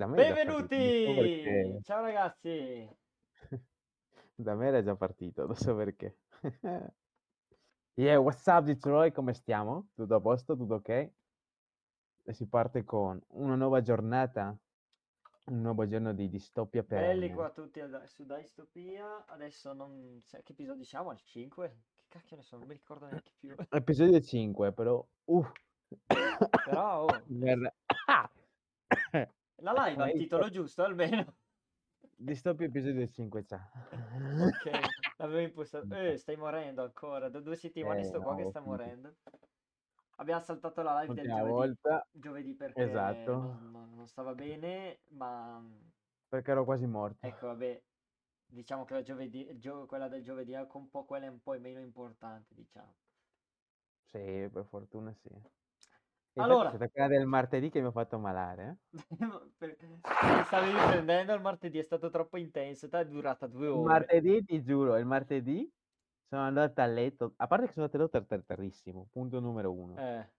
da me Benvenuti! perché. Ciao ragazzi! Da me era già partito, non so perché. Yeah, what's up Detroit, come stiamo? Tutto a posto? Tutto ok? E si parte con una nuova giornata, un nuovo giorno di distopia Belli per... qua tutti ad- su Dystopia. Adesso non... sai che episodio siamo? Al 5? Che cacchio ne so, non mi ricordo neanche più. Episodio 5, però... Uh. Però, oh, Guarda. la live ha il titolo giusto almeno. Distopia episodio 5, ciao. Ok, l'avevo impostato. Eh, stai morendo ancora. Da due settimane Eh, sto qua no, che sta morendo. Abbiamo saltato la live del L'ultima giovedì, volta, giovedì perché esatto. non, non- stava bene, ma perché ero quasi morto. ecco, vabbè, diciamo che la giovedì, gio- quella del giovedì è un po' quella è un po' meno importante, diciamo. Sì, per fortuna sì. Allora. è stata quella del martedì che mi ha fatto malare, eh? Stavi riprendendo il martedì, è stato troppo intenso, è durata due Il ore. martedì, ti giuro, il martedì sono andato a letto, a parte che sono andato a letto tar- tardissimo, punto numero uno. Eh,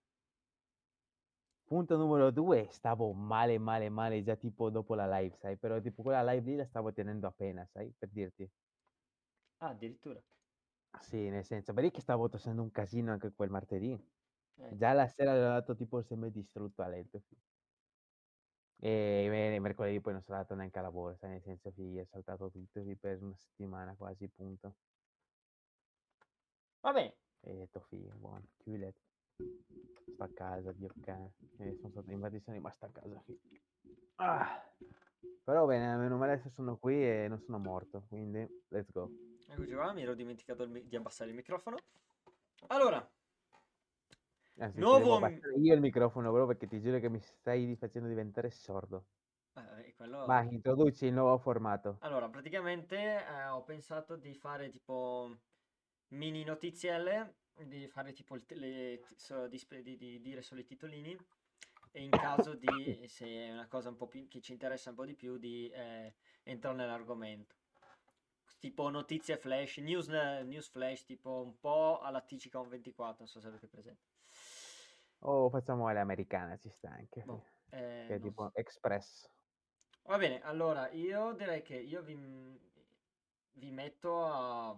Punto numero due, stavo male, male, male già tipo dopo la live, sai? Però tipo quella live lì la stavo tenendo appena, sai? Per dirti. ah, addirittura. Sì, nel senso, vedi che stavo tossendo un casino anche quel martedì. Eh, Già la sera ero andato tipo semi-distrutto a letto. E me- mercoledì poi non sono andato neanche a lavoro, sai? Nel senso, fi, ho saltato tutto per una settimana quasi, punto. Va bene, E ho detto, fi, buono, chiudi il. Sto a casa, Dio cane. Sono stato, infatti sono rimasto a casa. Ah. Però bene, meno male adesso sono qui e non sono morto, quindi let's go. eccoci qua, mi ero dimenticato il di abbassare il microfono. Allora, Anzi, Nuovo m- abbassare io il microfono, bro, perché ti giuro che mi stai facendo diventare sordo. eh, quello... Vai, introduci il nuovo formato. Allora, praticamente eh, ho pensato di fare tipo mini notizielle, di fare tipo il le, so- di, di- di dire solo i titolini e in caso di, se è una cosa un po' più, che ci interessa un po' di più, di eh, entrare nell'argomento. Tipo notizie flash, news, news flash, tipo un po' alla TCCOM 24, non so se avete presente. O facciamo l'americana, ci sta anche. Boh, eh, che è tipo so. Express. Va bene, allora io direi che io vi, vi metto a...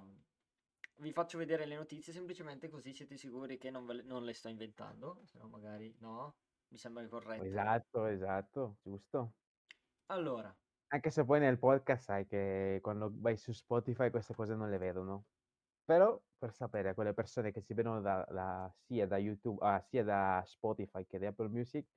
Vi faccio vedere le notizie semplicemente così siete sicuri che non, le, non le sto inventando, se no magari no, mi sembra corretto. Esatto, esatto, giusto. Allora, Anche se poi nel podcast sai che quando vai su Spotify queste cose non le vedono. Però per sapere a quelle persone che ci vedono da, da- sia da YouTube, ah, sia da Spotify che da Apple Music,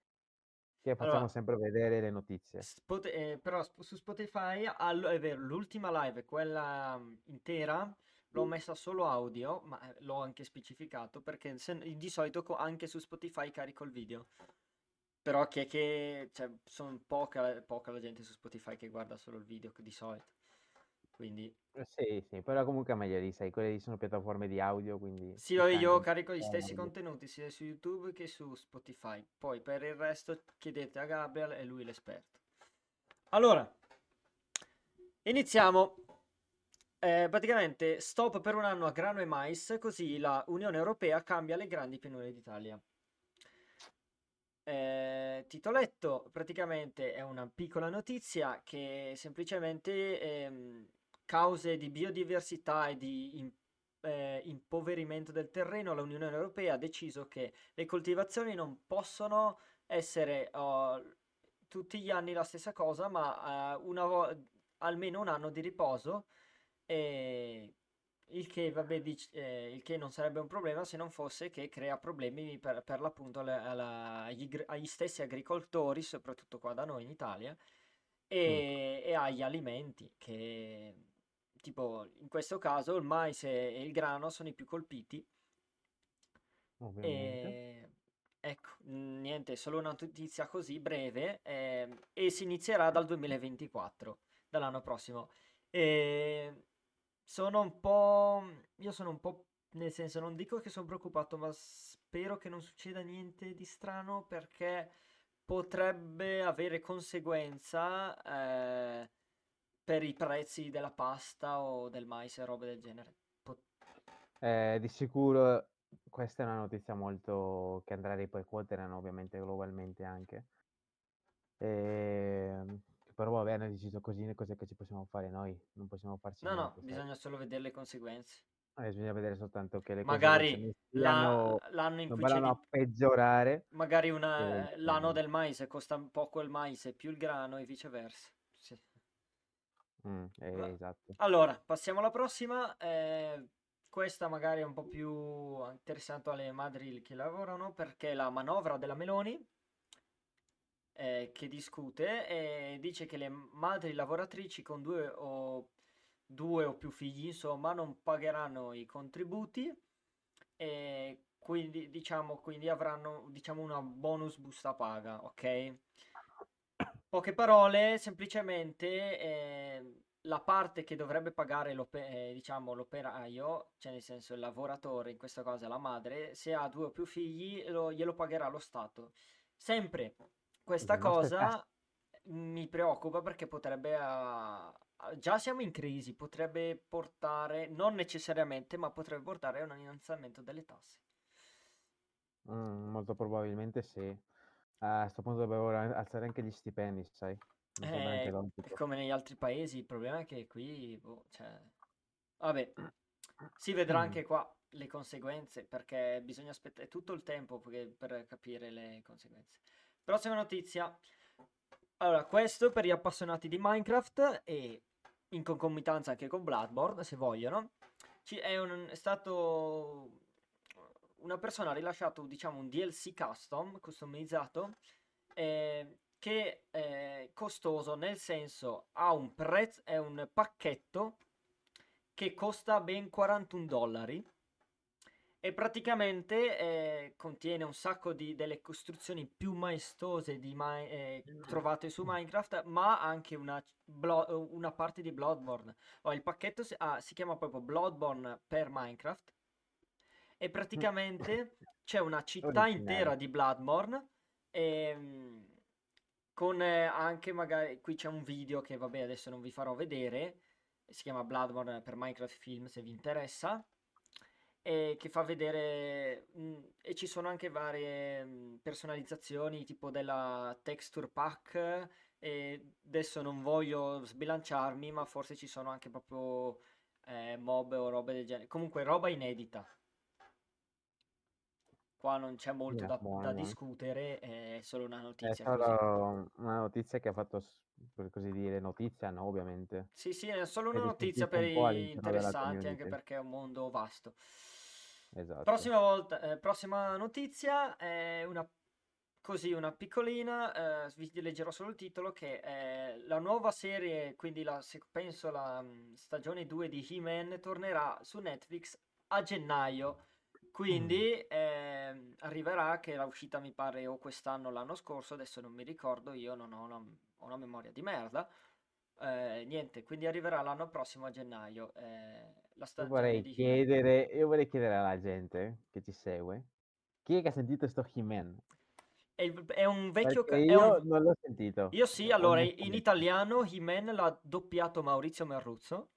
che facciamo Allora, sempre vedere le notizie. Spot- eh, però sp- su Spotify all- è vero, l'ultima live, quella mm, intera, l'ho messa solo audio, ma eh, l'ho anche specificato perché se- di solito co- anche su Spotify carico il video. Però che, che cioè, sono poca, poca la gente su Spotify che guarda solo il video di solito. Quindi, Eh, Sì, sì, però comunque è meglio lì, sai, quelle lì sono piattaforme di audio, quindi sì, io carico gli stessi contenuti sia su YouTube che su Spotify. Poi per il resto chiedete a Gabriel, è lui l'esperto. Allora, iniziamo. Eh, praticamente stop per un anno a grano e mais, così la Unione Europea cambia le grandi pianure d'Italia. Eh, titoletto praticamente è una piccola notizia che semplicemente ehm, cause di biodiversità e di im- eh, impoverimento del terreno, la Unione Europea ha deciso che le coltivazioni non possono essere oh, tutti gli anni la stessa cosa, ma eh, una vo- almeno un anno di riposo. E il che, vabbè, dic- eh, il che non sarebbe un problema se non fosse che crea problemi per, per l'appunto alle- alla- agli, gr- agli stessi agricoltori, soprattutto qua da noi in Italia, e, e agli alimenti, che tipo in questo caso il mais e, il grano sono i più colpiti. E ecco, niente, solo una notizia così breve ehm, e si inizierà dal 2024, dall'anno prossimo. E sono un po', io sono un po', nel senso, non dico che sono preoccupato, ma spero che non succeda niente di strano perché potrebbe avere conseguenza eh, per i prezzi della pasta o del mais e robe del genere. Pot- Eh, di sicuro questa è una notizia molto che andrà a ripercuotere, no, ovviamente globalmente anche. Ehm, però vabbè, hanno deciso così, cos'è che ci possiamo fare noi? Non possiamo farci No, no, niente, sai. bisogna solo vedere le conseguenze. Eh, bisogna vedere soltanto che le Magari la- l'anno in cui c'è di... a peggiorare. Magari una, il l'anno del mais costa poco il mais e più il grano e viceversa. Sì. Mm, eh, esatto. Allora, passiamo alla prossima. eh, questa magari è un po' più interessante alle madri che lavorano perché la manovra della Meloni eh, che discute e dice che le madri lavoratrici con due o, due o più figli, insomma, non pagheranno i contributi e quindi diciamo, quindi avranno diciamo una bonus busta paga, ok? Poche parole, semplicemente eh, la parte che dovrebbe pagare l'ope- eh, diciamo, l'operaio, cioè nel senso il lavoratore, in questo caso è la madre, se ha due o più figli lo- glielo pagherà lo Stato. Sempre questa cosa mi preoccupa perché potrebbe, ah, ah, già siamo in crisi, potrebbe portare, non necessariamente, ma potrebbe portare a un innalzamento delle tasse. Mm, molto probabilmente sì. A questo punto dovrebbero alzare anche gli stipendi, sai? Eh, come negli altri paesi, il problema è che qui, boh, cioè... Vabbè, si vedrà Mm. anche qua le conseguenze, perché bisogna aspettare tutto il tempo per, per capire le conseguenze. Prossima notizia. Allora, questo per gli appassionati di Minecraft e in concomitanza anche con Bloodborne, se vogliono. Ci è, un- è stato... Una persona ha rilasciato, diciamo, un DLC custom, customizzato, eh, che è costoso, nel senso ha un prezzo, è un pacchetto che costa ben 41 dollari e praticamente eh, contiene un sacco di delle costruzioni più maestose di eh, trovate su Minecraft, ma anche una, una parte di Bloodborne. Oh, il pacchetto si, ah, si chiama proprio Bloodborne per Minecraft e praticamente c'è una città intera di Bloodborne ehm, con eh, anche magari qui c'è un video che vabbè adesso non vi farò vedere si chiama Bloodborne per Minecraft Film se vi interessa e che fa vedere mm, e ci sono anche varie mm, personalizzazioni tipo della texture pack e adesso non voglio sbilanciarmi ma forse ci sono anche proprio eh, mob o robe del genere. Comunque roba inedita qua non c'è molto da, da buono. discutere è solo una È notizia così solo una notizia che ha fatto, per così dire, notizia, no, ovviamente. Sì, sì, è solo una è notizia per un po' i all'interno della interessanti, anche perché è un mondo vasto. Esatto. Prossima volta, eh, prossima notizia è una così, una piccolina, eh, vi leggerò solo il titolo, che è la nuova serie, quindi la, penso la stagione 2 di He-Man tornerà su Netflix a gennaio. Quindi ehm, arriverà che la uscita mi pare o quest'anno o l'anno scorso, adesso non mi ricordo, io non ho una, ho una memoria di merda. Eh, niente, quindi arriverà l'anno prossimo a gennaio. eh, la Io vorrei di chiedere, io vorrei chiedere alla gente che ci segue, chi è che ha sentito sto He-Man? È, è un vecchio... Ca- è un- io non l'ho sentito. Io sì, allora in italiano He-Man l'ha doppiato Maurizio Merruzzo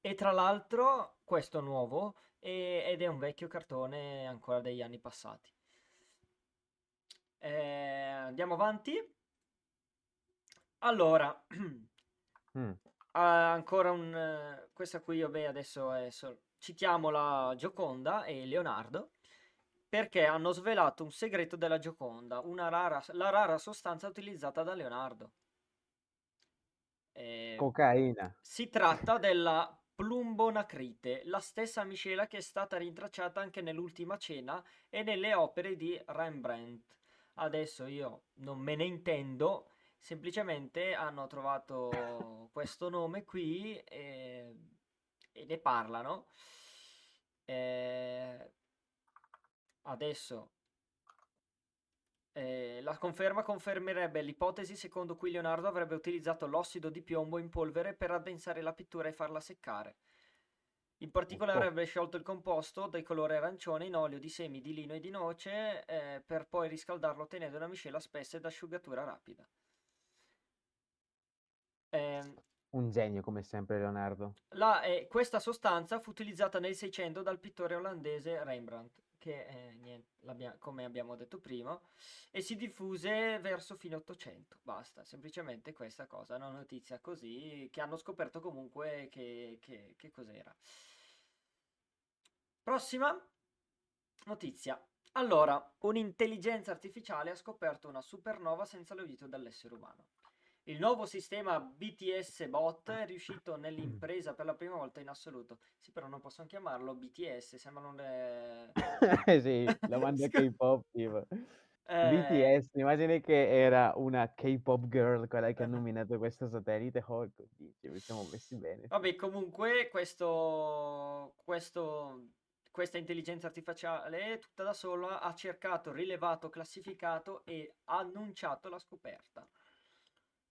e tra l'altro questo nuovo e- ed è un vecchio cartone ancora degli anni passati. Eh, andiamo avanti. Allora, Mm, ancora un... questa qui, vabbè, adesso è sol- citiamo la Gioconda e Leonardo perché hanno svelato un segreto della Gioconda, una rara, la rara sostanza utilizzata da Leonardo. Eh, Cocaina. si tratta della plumbonacrite, la stessa miscela che è stata rintracciata anche nell'Ultima Cena e nelle opere di Rembrandt. Adesso io non me ne intendo, semplicemente hanno trovato questo nome qui e, e ne parlano. Eh, adesso eh, la conferma confermerebbe l'ipotesi secondo cui Leonardo avrebbe utilizzato l'ossido di piombo in polvere per addensare la pittura e farla seccare. In particolare Oh. avrebbe sciolto il composto dai colore arancione in olio di semi di lino e di noce eh, per poi riscaldarlo ottenendo una miscela spessa ed asciugatura rapida. Ehm, Un genio come sempre Leonardo. la- eh, questa sostanza fu utilizzata nel 600 dal pittore olandese Rembrandt. Che eh, niente, come abbiamo detto prima, e si diffuse verso fine 800. Basta, semplicemente questa cosa, una notizia così, che hanno scoperto comunque che, che, che cos'era. Prossima notizia. Allora, un'intelligenza artificiale ha scoperto una supernova senza l'aiuto dell'essere umano. Il nuovo sistema BTS Bot è riuscito nell'impresa per la prima volta in assoluto. Sì, però non possono chiamarlo BTS, sembrano le... Eh sì, la banda K-pop tipo. Eh, BTS, immagini che era una K-pop girl quella che ha nominato questo satellite. Oh, così, ci siamo messi bene. Vabbè, comunque questo, questo, questa intelligenza artificiale tutta da sola ha cercato, rilevato, classificato e annunciato la scoperta.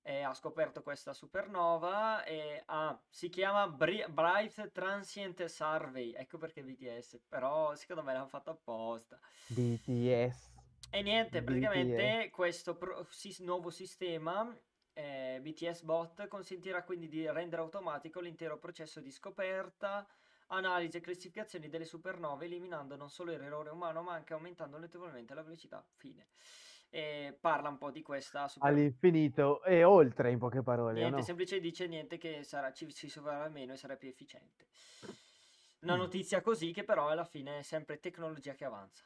E ha scoperto questa supernova e ha- si chiama Bri- Bright Transient Survey, ecco perché BTS, però secondo me l'hanno fatto apposta. BTS. E niente, BTS. praticamente questo pro- sis- nuovo sistema eh, BTS Bot consentirà quindi di rendere automatico l'intero processo di scoperta, analisi e classificazione delle supernove, eliminando non solo l'errore umano, ma anche aumentando notevolmente la velocità. Fine. E parla un po' di questa super... All'infinito e oltre, in poche parole, Niente, no? semplice dice niente che sarà, ci si sovrà meno e sarà più efficiente. Una Mm. notizia così che però alla fine è sempre tecnologia che avanza.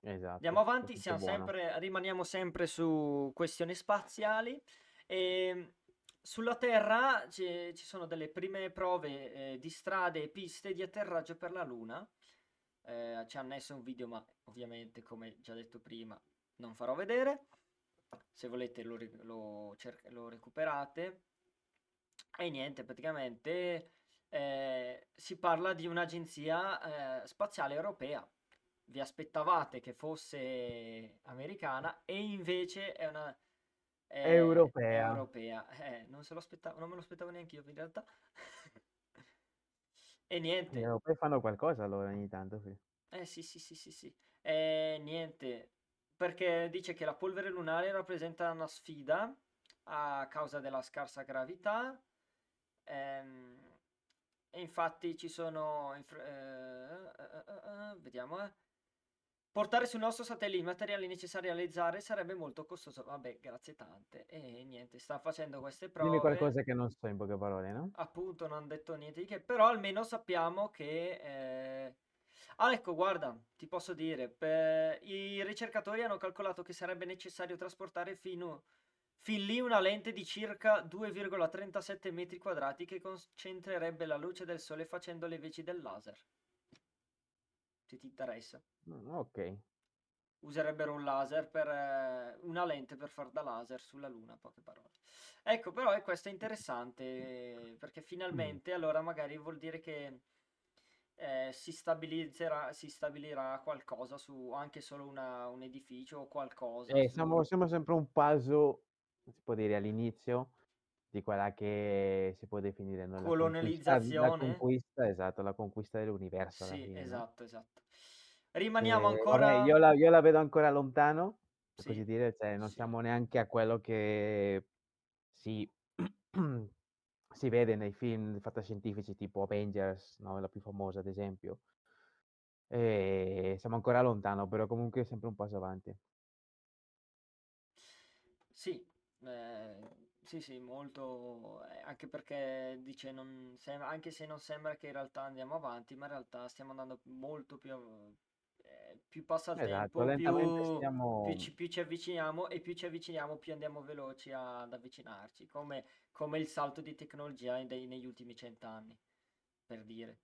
Esatto. Andiamo avanti, sempre, rimaniamo sempre su questioni spaziali. E sulla Terra ci, ci sono delle prime prove eh, di strade e piste di atterraggio per la Luna. Eh, ci hanno messo un video, ma ovviamente, come già detto prima, non farò vedere. Se volete lo, lo lo recuperate. E niente, praticamente eh, si parla di un'agenzia eh, spaziale europea. Vi aspettavate che fosse americana e invece è una è Europea. europea. Eh, non, se lo aspettavo, non me lo aspettavo neanche io in realtà. E Gli niente, europei fanno qualcosa allora ogni tanto, sì. eh sì sì sì sì sì. E niente, perché dice che la polvere lunare rappresenta una sfida a causa della scarsa gravità. ehm, e infatti ci sono... eh, eh, eh, eh, vediamo, eh. Portare sul nostro satellite i materiali necessari a realizzare sarebbe molto costoso. Vabbè, grazie tante. E niente, sta facendo queste Dimmi prove. qualcosa che non so in poche parole, no? Appunto, non hanno detto niente di che, però almeno sappiamo che... eh, Ah, ecco, guarda, ti posso dire, per- i ricercatori hanno calcolato che sarebbe necessario trasportare fino... fin lì una lente di circa 2,37 metri quadrati che concentrerebbe la luce del sole facendo le veci del laser. Se ti interessa. Mm, Ok. Userebbero un laser per... eh, una lente per far da laser sulla Luna, poche parole. Ecco, però è questo è interessante perché finalmente allora magari vuol dire che eh, si stabilizzerà, si stabilirà qualcosa su anche solo una- un edificio o qualcosa Eh, su... siamo, siamo sempre un passo, si può dire, all'inizio di quella che si può definire no, la conquista, la colonializzazione. conquista, esatto, la conquista dell'universo Sì, esatto, esatto. Rimaniamo Eh, vabbè, ancora... io la, io la vedo ancora lontano, per così Sì, dire, cioè non sì. siamo neanche a quello che si, si vede nei film fantascientifici tipo Avengers, no? La più famosa ad esempio. E siamo ancora lontano, però comunque è sempre un passo avanti. Sì, eh, sì, sì, molto, eh, anche perché dice, non sem- anche se non sembra che in realtà andiamo avanti, ma in realtà stiamo andando molto più, av- più passa il Esatto, tempo, più, più stiamo... ci, più ci avviciniamo e più ci avviciniamo, più andiamo veloci ad avvicinarci, come, come il salto di tecnologia dei- negli ultimi cent'anni, per dire.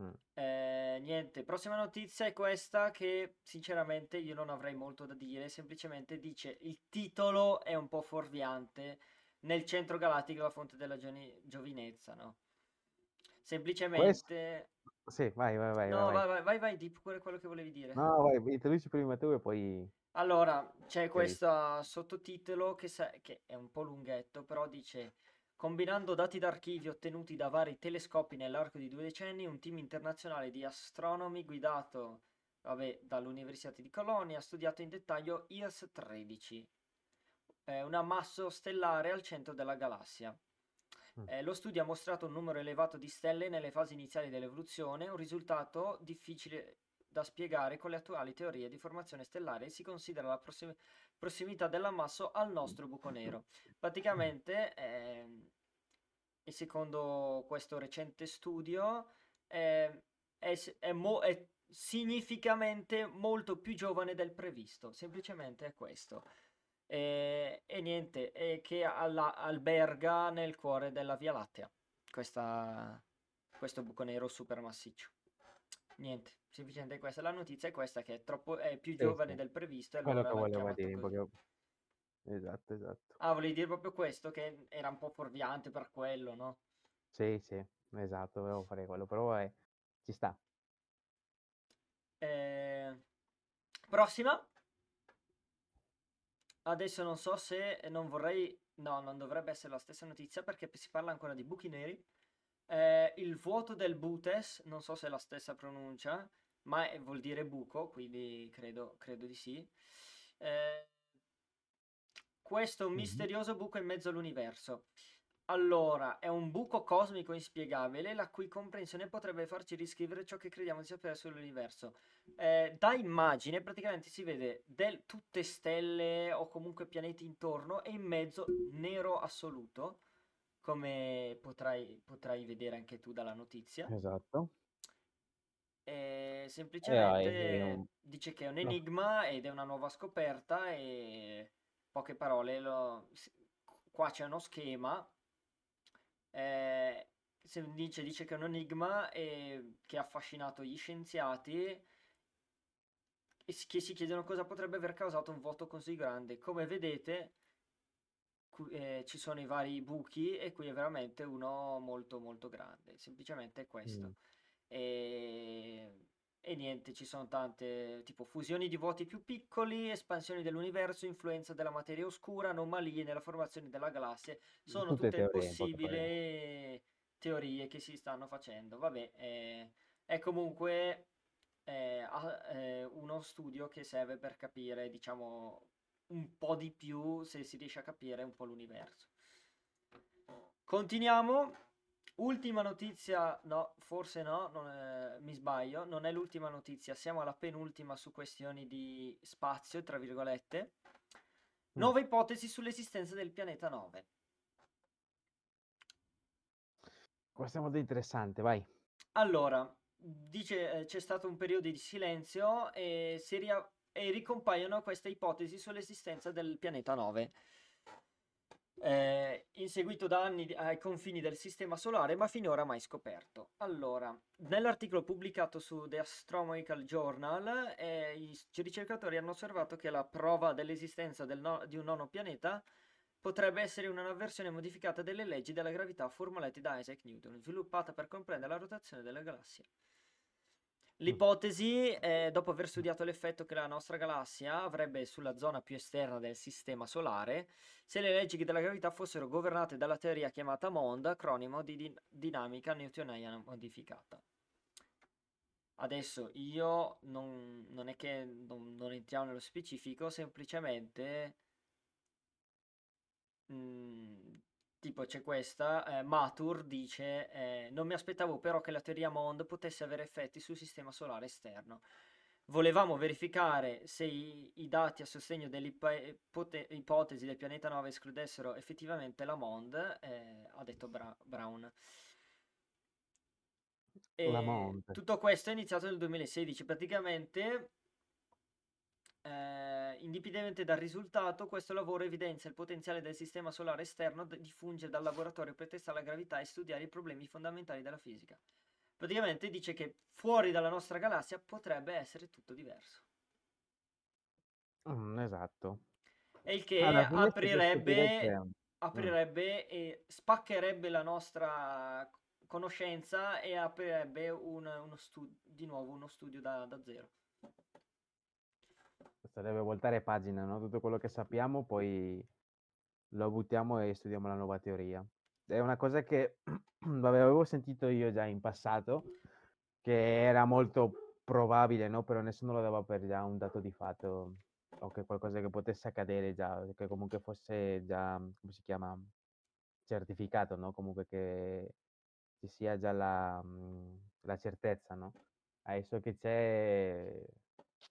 Mm. Eh, niente, prossima notizia è questa che sinceramente io non avrei molto da dire, semplicemente dice il titolo è un po' fuorviante, nel centro galattico la fonte della giovinezza, no? Questo... Sì, vai, vai, vai, No, vai. vai, vai, vai, vai, di pure quello che volevi dire. No, vai, introduci prima tu e poi... Allora, c'è questo sottotitolo che, sa- che è un po' lunghetto, però dice: Combinando dati d'archivio ottenuti da vari telescopi nell'arco di due decenni, un team internazionale di astronomi guidato, vabbè, dall'Università di Colonia ha studiato in dettaglio IRS 13, eh, un ammasso stellare al centro della galassia. Mm. Eh, lo studio ha mostrato un numero elevato di stelle nelle fasi iniziali dell'evoluzione, un risultato difficile, da spiegare con le attuali teorie di formazione stellare si considera la prossim- prossimità dell'ammasso al nostro buco nero. Praticamente, ehm, e secondo questo recente studio, eh, è, è mo- è significativamente molto più giovane del previsto. Semplicemente è questo. E, e niente, e che alla- alberga nel cuore della Via Lattea. Questa, questo buco nero super massiccio. Niente, semplicemente questa. La notizia è questa che è, troppo, è più giovane sì. del previsto e Quello che volevo dire, poche- Esatto, esatto. Ah, volevi dire proprio questo, che era un po' fuorviante per quello, no? Sì, sì, esatto, volevo fare quello, però eh, ci sta. Eh, prossima. Adesso non so se non vorrei... No, non dovrebbe essere la stessa notizia perché si parla ancora di buchi neri. Eh, il vuoto del Butes, non so se è la stessa pronuncia, ma è- vuol dire buco, quindi credo, credo di sì. Eh, questo Mhm. misterioso buco in mezzo all'universo. Allora, è un buco cosmico inspiegabile, la cui comprensione potrebbe farci riscrivere ciò che crediamo di sapere sull'universo. Eh, da immagine praticamente si vede del- tutte stelle o comunque pianeti intorno e in mezzo nero assoluto, come potrai, potrai vedere anche tu dalla notizia. Esatto. E E vai, semplicemente è un- dice che è un enigma ed è una nuova scoperta e poche parole, lo- qua c'è uno schema, eh, se dice, dice che è un enigma e che ha affascinato gli scienziati e si- che si chiedono cosa potrebbe aver causato un vuoto così grande. Come vedete, qui- eh, ci sono i vari buchi e qui è veramente uno molto molto grande, semplicemente questo. Mm. Niente, ci sono tante, tipo fusioni di vuoti più piccoli, espansioni dell'universo, influenza della materia oscura, anomalie nella formazione della galassia. Sono Tutte tutte teorie, possibili teorie che si stanno facendo. Vabbè, eh, è comunque eh, eh, uno studio che serve per capire, diciamo, un po' di più, se si riesce a capire un po' l'universo. Continuiamo. Ultima notizia, no, forse no, è- mi sbaglio, non è l'ultima notizia, siamo alla penultima su questioni di spazio, tra virgolette. Mm. Nuove ipotesi sull'esistenza del pianeta 9. Questo è molto interessante, vai. Allora, dice eh, c'è stato un periodo di silenzio e, ria- e ricompaiono queste ipotesi sull'esistenza del pianeta 9. Eh, inseguito da anni ai confini del sistema solare, ma finora mai scoperto. Allora, nell'articolo pubblicato su The Astronomical Journal, eh, i ricercatori hanno osservato che la prova dell'esistenza del no- di un nono pianeta potrebbe essere una versione modificata delle leggi della gravità formulate da Isaac Newton, sviluppata per comprendere la rotazione delle galassie. L'ipotesi, eh, dopo aver studiato l'effetto che la nostra galassia avrebbe sulla zona più esterna del sistema solare, se le leggi della gravità fossero governate dalla teoria chiamata MOND, acronimo di din- dinamica newtoniana modificata. Adesso io non, non è che non, non entriamo nello specifico, semplicemente mm, tipo c'è questa, eh, Matur dice eh, non mi aspettavo però che la teoria MOND potesse avere effetti sul sistema solare esterno. Volevamo verificare se i, i dati a sostegno dell'ipotesi del pianeta 9 escludessero effettivamente la MOND, eh, ha detto Bra- Brown. Tutto questo è iniziato nel 2016, praticamente eh, indipendentemente dal risultato, questo lavoro evidenzia il potenziale del sistema solare esterno di fungere da laboratorio per testare la gravità e studiare i problemi fondamentali della fisica. Praticamente dice che fuori dalla nostra galassia potrebbe essere tutto diverso. Mm, esatto. E il che dire aprirebbe, che- mm, aprirebbe e spaccherebbe la nostra conoscenza e aprirebbe un- uno stu- di nuovo uno studio da, da zero. Sarebbe voltare pagina, no? Tutto quello che sappiamo, poi lo buttiamo e studiamo la nuova teoria. È una cosa che vabbè, avevo sentito io già in passato, che era molto probabile, no? Però nessuno lo dava per già un dato di fatto, o che qualcosa che potesse accadere già, che comunque fosse già, come si chiama, certificato, no? Comunque che ci sia già la, mm, la certezza, no? Adesso che c'è,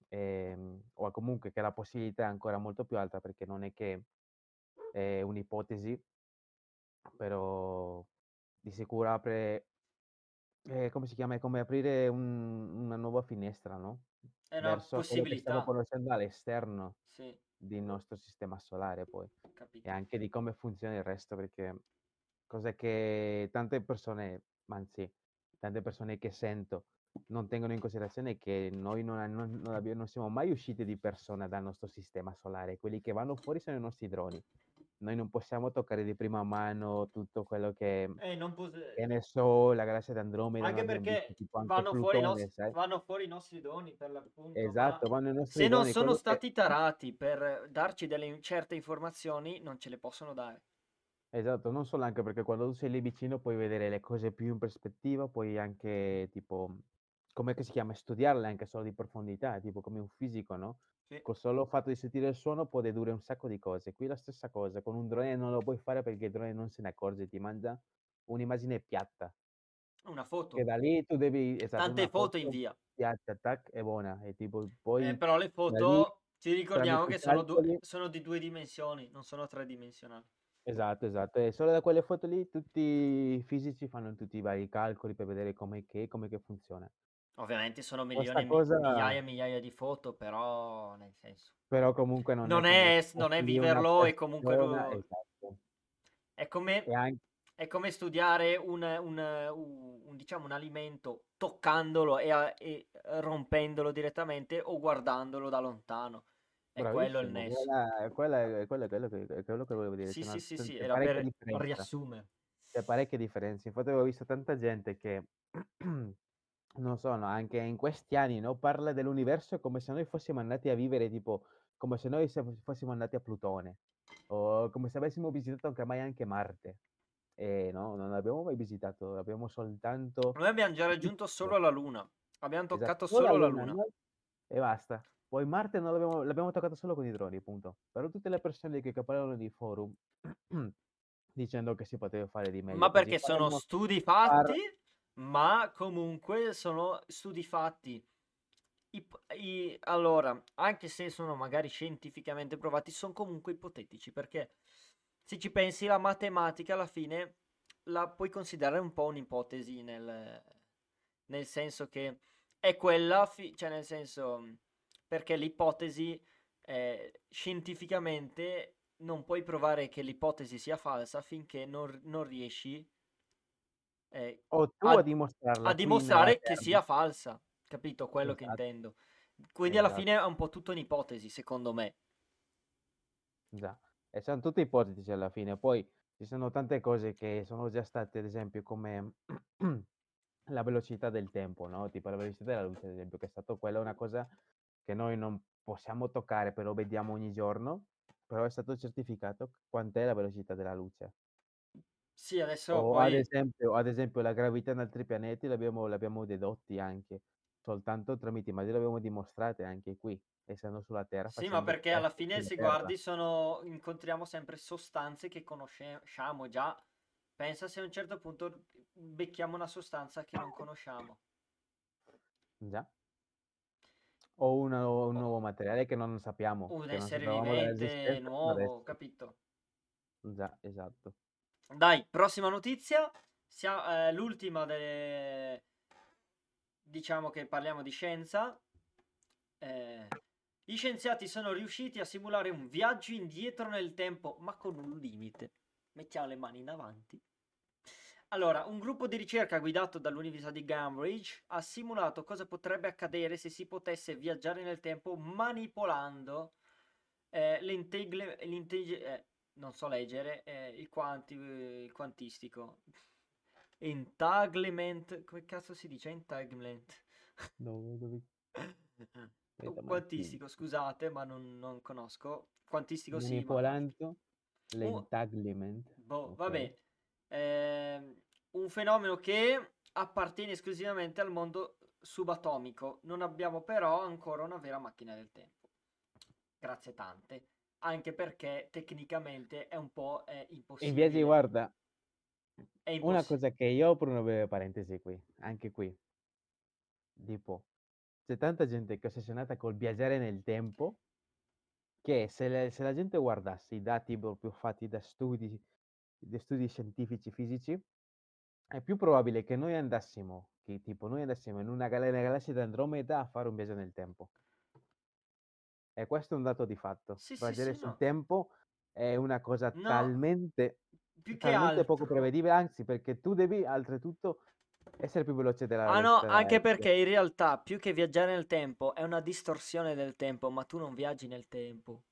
ehm, o comunque che la possibilità è ancora molto più alta perché non è che è un'ipotesi, però di sicuro apre, eh, come si chiama? È come aprire un- una nuova finestra, no? È una Verso che stiamo possibilità. conoscendo all'esterno Sì, del nostro sistema solare poi e capito. anche di come funziona il resto, perché cos'è che tante persone, anzi, tante persone che sento non tengono in considerazione che noi non, non- non abbiamo- non siamo mai usciti di persona dal nostro sistema solare, quelli che vanno fuori sono i nostri droni. Noi non possiamo toccare di prima mano tutto quello che, Eh, non pos- che ne so, la galassia d'Andromeda, Anche non perché visto, tipo anche vanno fuori, i Plutone, nos- sai? vanno fuori i nostri doni per l'appunto, Esatto, vanno i nostri se non droni, sono quello che... stati tarati per darci delle certe informazioni, non ce le possono dare. Esatto, non solo anche perché quando tu sei lì vicino puoi vedere le cose più in prospettiva, puoi anche tipo, come si chiama, studiarle anche solo di profondità, tipo come un fisico, no? Sì. Col solo fatto di sentire il suono può dedurre un sacco di cose. Qui la stessa cosa, con un drone non lo puoi fare perché il drone non se ne accorge, ti mangia un'immagine piatta, Una che foto. da lì tu devi, esatto, Tante foto foto invia. piatta, tac, è buona, e tipo Eh, poi però le foto, ci ricordiamo che sono, du- calcoli sono di due dimensioni, non sono tridimensionali. Esatto, esatto. E solo da quelle foto lì tutti i fisici fanno tutti i vari calcoli per vedere come che, come che funziona. Ovviamente sono milioni e cosa, migliaia e migliaia di foto, però nel senso... però comunque non è Non come è, non è viverlo e comunque lo- esatto. è come, anche, è come studiare un, un- un- un, diciamo, un alimento toccandolo e, e rompendolo direttamente o guardandolo da lontano. È quello il nesso. quella, quella è, quello è quello che, è quello che volevo dire. Sì, sì, una, sì, sì, era per differenza. riassumere. C'è parecchie differenze. Infatti avevo visto tanta gente che, non so, no, anche in questi anni, no, parla dell'universo come se noi fossimo andati a vivere, tipo, come se noi fossimo andati a Plutone, o come se avessimo visitato anche mai anche Marte. E no, non l'abbiamo mai visitato, l'abbiamo soltanto Noi abbiamo già raggiunto solo la Luna. Abbiamo Esatto, toccato solo solo la Luna, Luna. noi- e basta. Poi Marte non l'abbiamo, l'abbiamo toccato solo con i droni, punto. Però tutte le persone che parlano di forum dicendo che si poteva fare di meglio, Ma perché sono studi fatti, ma comunque sono studi fatti. Ip- i- allora, anche se sono magari scientificamente provati, sono comunque ipotetici, perché se ci pensi, la matematica alla fine la puoi considerare un po' un'ipotesi nel, nel senso che è quella, fi- cioè nel senso, perché l'ipotesi eh, scientificamente non puoi provare che l'ipotesi sia falsa finché non, non riesci eh, o tu a, a dimostrarla a dimostrare che sia falsa, capito? Quello che Esatto, intendo. Quindi alla esatto. fine è un po' tutto un'ipotesi, secondo me. Già, e sono tutte ipotesi alla fine. Poi ci sono tante cose che sono già state, ad esempio, come la velocità del tempo, no? Tipo la velocità della luce, ad esempio, che è stato quella una cosa che noi non possiamo toccare, però vediamo ogni giorno, però è stato certificato quant'è la velocità della luce. Sì, adesso O ad poi esempio, ad esempio la gravità in altri pianeti l'abbiamo, l'abbiamo dedotti anche, soltanto tramite immagini l'abbiamo dimostrate anche qui, essendo sulla Terra, Sì, ma facendo perché alla fine sulla se Terra. guardi sono incontriamo sempre sostanze che conosciamo già. Pensa se a un certo punto becchiamo una sostanza che non conosciamo. Già. O una- o un O nuovo materiale che non sappiamo, un che non essere sapevamo vivente nuovo, adesso. capito? Già, esatto. Dai, prossima notizia. Sia- eh, l'ultima delle... Diciamo che parliamo di scienza. Eh, gli scienziati sono riusciti a simulare un viaggio indietro nel tempo, ma con un limite. Mettiamo le mani in avanti. Allora, un gruppo di ricerca guidato dall'Università di Cambridge ha simulato cosa potrebbe accadere se si potesse viaggiare nel tempo manipolando eh, l'integle- l'integ- eh, non so leggere, eh, il, quanti- il quantistico. Entanglement, come cazzo si dice? Entanglement. Dove, dove... Quantistico, scusate, ma non, non conosco. Quantistico sì, ma... Manipolando Un- l'entanglement. Boh, Ok. vabbè. Ehm, un fenomeno che appartiene esclusivamente al mondo subatomico. Non abbiamo però ancora una vera macchina del tempo. Grazie tante. Anche perché tecnicamente è un po' eh, impossibile. Invece, guarda, È una cosa che io apro una breve parentesi qui, anche qui. tipo, c'è tanta gente che è ossessionata col viaggiare nel tempo, che se, le- se la gente guardasse i dati proprio fatti da studi, da studi scientifici, fisici, è più probabile che noi andassimo, che tipo noi andassimo in una, gal- nella galassia di Andromeda a fare un viaggio nel tempo. E questo è un dato di fatto. Sì, sì, Viaggiare sì, sul no. tempo è una cosa No, talmente, più che talmente poco prevedibile, anzi perché tu devi oltretutto essere più veloce della Ah no, anche perché in realtà più che viaggiare nel tempo è una distorsione del tempo, ma tu non viaggi nel tempo.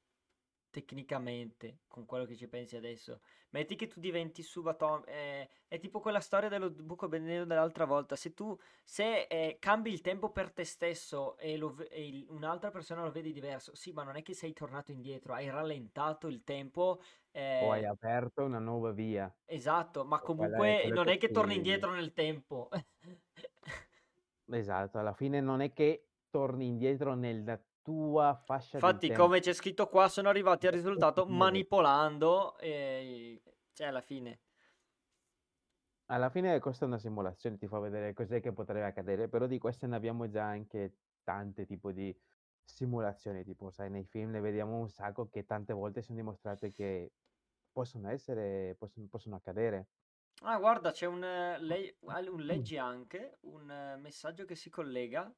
Tecnicamente, con quello che ci pensi adesso. Metti che tu diventi subatomico. eh, è tipo quella storia dello buco benedetto dell'altra volta. Se tu se eh, cambi il tempo per te stesso e, lo e il- un'altra persona lo vedi diverso, sì, ma non è che sei tornato indietro, hai rallentato il tempo. o hai eh, aperto una nuova via. esatto, ma comunque non è che torni indietro nel tempo. Esatto, alla fine non è che torni indietro nella tua fascia Infatti, come c'è scritto qua, sono arrivati al risultato manipolando, e... cioè alla fine. Alla fine questa è una simulazione, ti fa vedere cos'è che potrebbe accadere, però di queste ne abbiamo già anche tante tipo di simulazioni, tipo sai, nei film ne vediamo un sacco che tante volte sono dimostrate che possono essere, possono, possono accadere. Ah, guarda, c'è un, eh, le- al- un leggi anche, un eh, messaggio che si collega,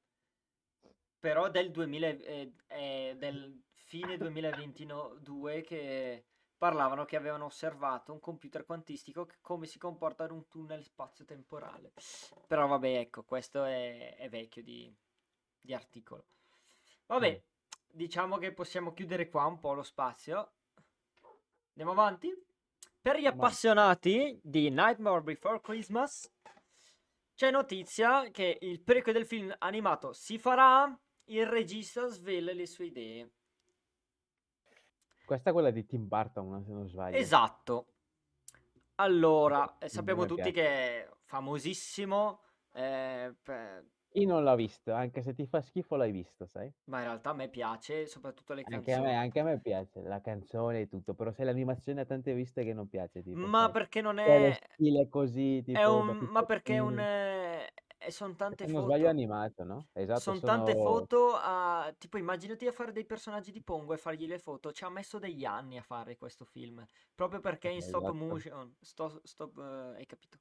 però del 2000, eh, eh, del fine 2022 che parlavano che avevano osservato un computer quantistico che come si comporta in un tunnel spazio-temporale. Però vabbè, ecco, questo è, è vecchio di, di articolo. Vabbè, Mm. diciamo che possiamo chiudere qua un po' lo spazio. Andiamo avanti? Per gli appassionati di Nightmare Before Christmas, c'è notizia che il prequel del film animato si farà, il regista svela le sue idee. Questa è quella di Tim Burton, se non sbaglio. Esatto. Allora, eh, sappiamo tutti che è famosissimo, eh, per- Io non l'ho visto, anche se ti fa schifo l'hai visto, sai? ma in realtà a me piace, soprattutto le Anche a me, canzoni. anche a me piace la canzone e tutto, però se l'animazione ha tante viste che non piace, tipo, Ma sai? perché non Quello è... stile così, è tipo, un... da Ma perché è un... e sono Se tante non sbaglio è foto. animato, no? Esatto, Sono tante sono... foto a... Tipo, immaginati a fare dei personaggi di Pongo e fargli le foto. Ci ha messo degli anni a fare questo film. Proprio perché è in stop Esatto. motion. Sto, stop, eh, hai capito?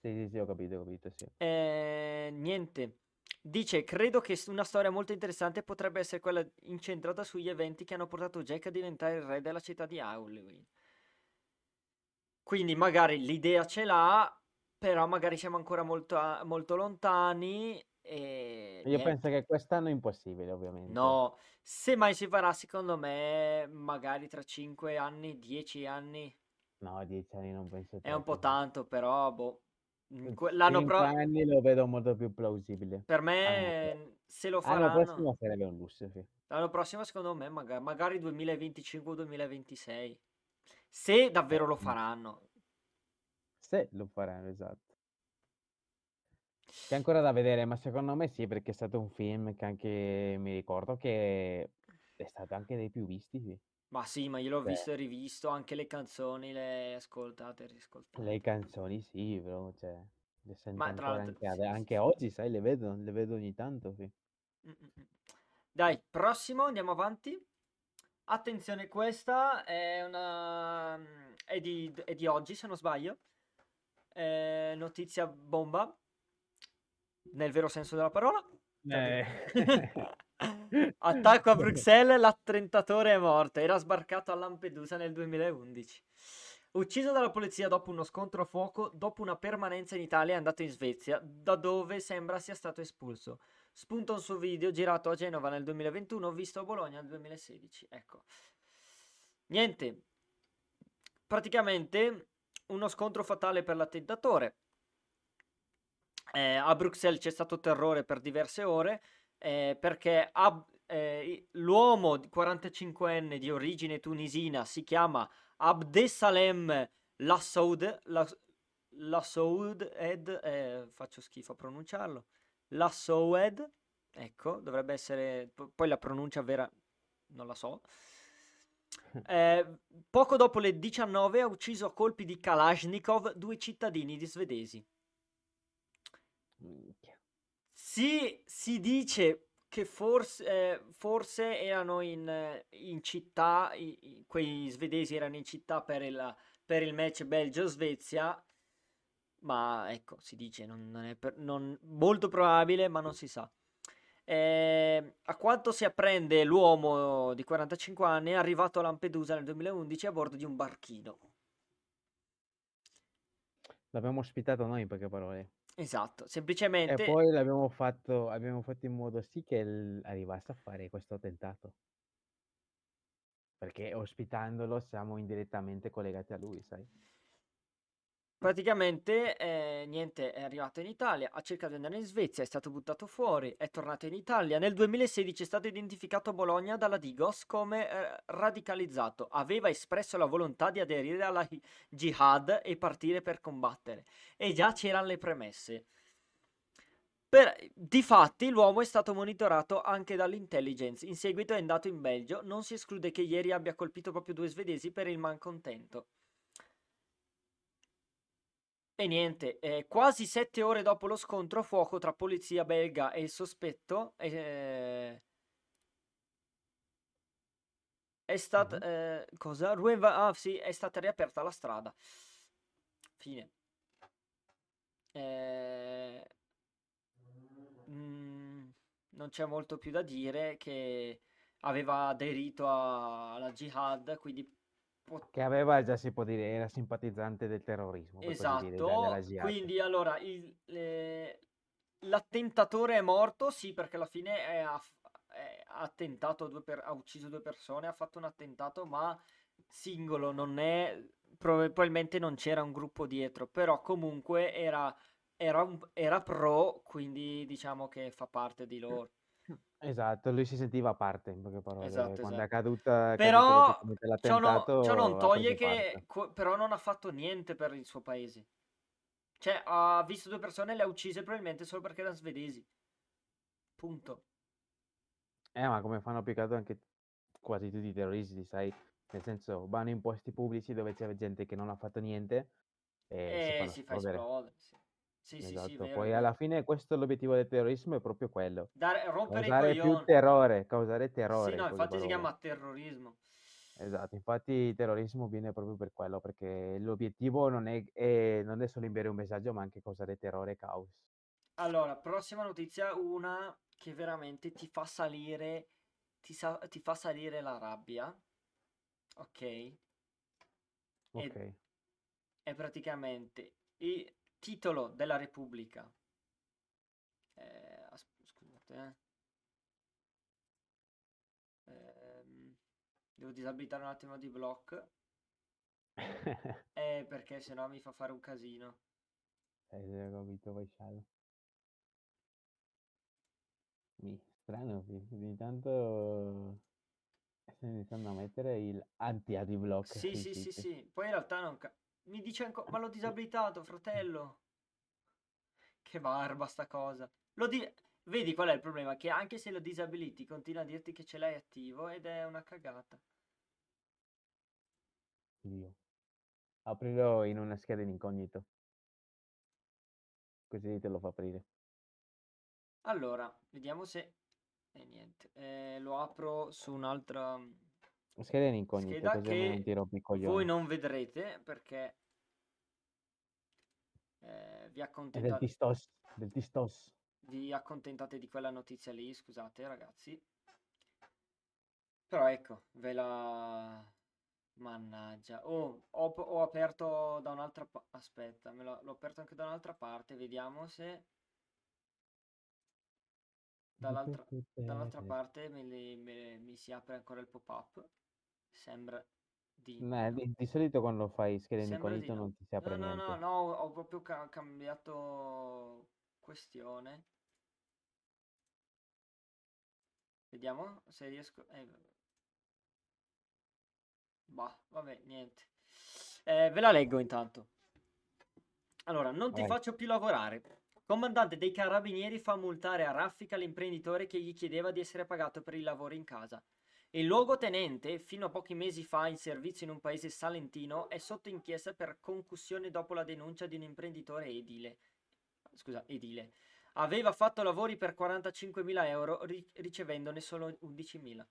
Sì, sì, sì, ho capito, ho capito, sì. Eh, niente. Dice, credo che una storia molto interessante potrebbe essere quella incentrata sugli eventi che hanno portato Jack a diventare il re della città di Halloween. Quindi magari l'idea ce l'ha, però magari siamo ancora molto, a- molto lontani e Io niente. penso che quest'anno è impossibile, ovviamente. No, se mai si farà, secondo me, magari tra 5 anni, 10 anni, No, dieci anni non penso è un po' tanto, però, boh. Mm, L'anno Cinque pro- anni lo vedo molto più plausibile. per Anche. me, se lo L'anno faranno, prossimo sarebbe un lusso, sì. l'anno prossimo, secondo me, maga- magari 2025 o 2026. Se davvero lo Eh, faranno. Se lo faranno, esatto. C'è ancora da vedere, ma secondo me sì, perché è stato un film che anche mi ricordo che è stato anche dei più visti, sì. Ma sì, ma io l'ho Cioè, visto e rivisto, anche le canzoni, le ascoltate e riscoltate. le canzoni sì, però cioè, le sento Ma tra anche, sì, anche sì. oggi, sai, le vedo, le vedo ogni tanto, sì. Mm, mm, mm. Dai, prossimo, andiamo avanti. Attenzione, questa è una... è di, è di oggi, se non sbaglio. Eh, notizia bomba, nel vero senso della parola. Eh. Attacco a Bruxelles, l'attentatore è morto. Era sbarcato a Lampedusa nel 2011. Ucciso dalla polizia dopo uno scontro a fuoco, dopo una permanenza in Italia è andato in Svezia, da dove sembra sia stato espulso. Spunta un suo video girato a Genova nel 2021, visto a Bologna nel 2016. Ecco. Niente. Praticamente uno scontro fatale per l'attentatore. Eh, a Bruxelles c'è stato terrore per diverse ore eh, perché Ab- eh, l'uomo di 45enne di origine tunisina si chiama Abdesalem Lassoud, Las- Lassoud ed, eh, faccio schifo a pronunciarlo, Lassoud, ecco, dovrebbe essere, p- poi la pronuncia vera non la so. Eh, poco dopo le 19 ha ucciso a colpi di Kalashnikov due cittadini di svedesi. Si, si dice che forse, eh, forse erano in, in città, i- quei svedesi erano in città per il, per il match Belgio-Svezia, ma ecco, si dice, non, non è per- non- molto probabile, ma non si sa. Eh, a quanto si apprende, l'uomo di 45 anni è arrivato a Lampedusa nel 2011 a bordo di un barchino. L'abbiamo ospitato noi, in poche parole. Esatto, E semplicemente poi l'abbiamo fatto, abbiamo fatto in modo sì che arrivasse a fare questo attentato. Perché ospitandolo siamo indirettamente collegati a lui, sai? Praticamente, eh, niente, è arrivato in Italia, ha cercato di andare in Svezia, è stato buttato fuori, è tornato in Italia. Nel 2016 è stato identificato a Bologna dalla Digos come eh, radicalizzato. Aveva espresso la volontà di aderire alla jihad e partire per combattere. E già c'erano le premesse. Per, difatti, l'uomo è stato monitorato anche dall'intelligence. In seguito è andato in Belgio. Non si esclude che ieri abbia colpito proprio due svedesi per il malcontento. E niente, eh, quasi sette ore dopo lo scontro a fuoco tra polizia belga e il sospetto, eh, è stata... Mhm. eh, cosa? Ruen Va- ah, sì, è stata riaperta la strada. Fine. Eh, mm, non c'è molto più da dire che aveva aderito a- alla jihad, quindi Che aveva, già si può dire, era simpatizzante del terrorismo, dire, Esatto, jihad. quindi allora il- le- l'attentatore è morto, sì, perché alla fine è- ha, è- ha attentato a due per- ha ucciso due persone, ha fatto un attentato, ma singolo, non è, prob- probabilmente non c'era un gruppo dietro, però comunque era, era, un- era pro, quindi diciamo che fa parte di loro. Esatto, lui si sentiva a parte, in poche parole. Esatto, Quando è esatto. è accaduto Però praticamente ciò, no- ciò non toglie che co- però non ha fatto niente per il suo paese. Cioè, ha visto due persone e le ha uccise probabilmente solo perché erano svedesi. Punto. Eh, ma come fanno altro anche quasi tutti i terroristi, sai? Nel senso, vanno in posti pubblici dove c'è gente che non ha fatto niente e si E fanno si fa esplodere. esplodere. Sì, sì, sì, sì, Esatto, vero, poi vero. alla fine questo è l'obiettivo del terrorismo, è proprio quello. Dare, rompere i Causare più coglioni. terrore, causare Sì, terrore, no, in poche infatti si parole. chiama terrorismo. Esatto, infatti il terrorismo viene proprio per quello, perché l'obiettivo non è, è- non è solo inviare un messaggio, ma anche causare terrore e caos. Allora, prossima notizia, una che veramente ti fa salire, ti, sa- ti fa salire la rabbia, ok? E Ok. è praticamente il titolo della Repubblica. Eh, scusate, eh. Ehm, devo disabilitare un attimo di block, eh, perché sennò mi fa fare un casino. Eh, capito, vai. Mi, strano, ogni tanto stanno iniziando a mettere il anti-adblock Sì, sì, sì, sì. Poi in realtà non... ca- Mi dice ancora... Ma l'ho disabilitato, fratello. Che barba sta cosa. Lo di... Vedi qual è il problema? Che anche se lo disabiliti continua a dirti che ce l'hai attivo ed è una cagata. Dio. Aprilo in una scheda in incognito, così te lo fa aprire. Allora, vediamo se... E niente. Eh, lo apro su un'altra Scheda in incognito, scheda non che i voi non vedrete perché eh, vi È del accontentate... tistos, del tistos. vi accontentate di quella notizia lì, scusate ragazzi. Però ecco, ve la... Mannaggia. Oh, ho, ho aperto da un'altra parte. Aspetta, me l'ho l'ho aperto anche da un'altra parte. Vediamo se dall'altra dall'altra parte me li- me- mi si apre ancora il pop-up. Sembra di No, no. di, di solito quando fai Sembra di incognito no. non ti si apre No, no, no, niente. no, ho ho proprio ca- cambiato questione. Vediamo se riesco. eh, vabbè. Bah, vabbè, niente. Eh, ve la leggo intanto. Allora, non ti Vai. faccio più lavorare. Comandante dei carabinieri fa multare a raffica l'imprenditore che gli chiedeva di essere pagato per i lavori in casa. Il luogotenente, fino a pochi mesi fa in servizio in un paese salentino, è sotto inchiesta per concussione dopo la denuncia di un imprenditore edile. Scusa, edile. aveva fatto lavori per 45.000 euro ri- ricevendone solo 11.000.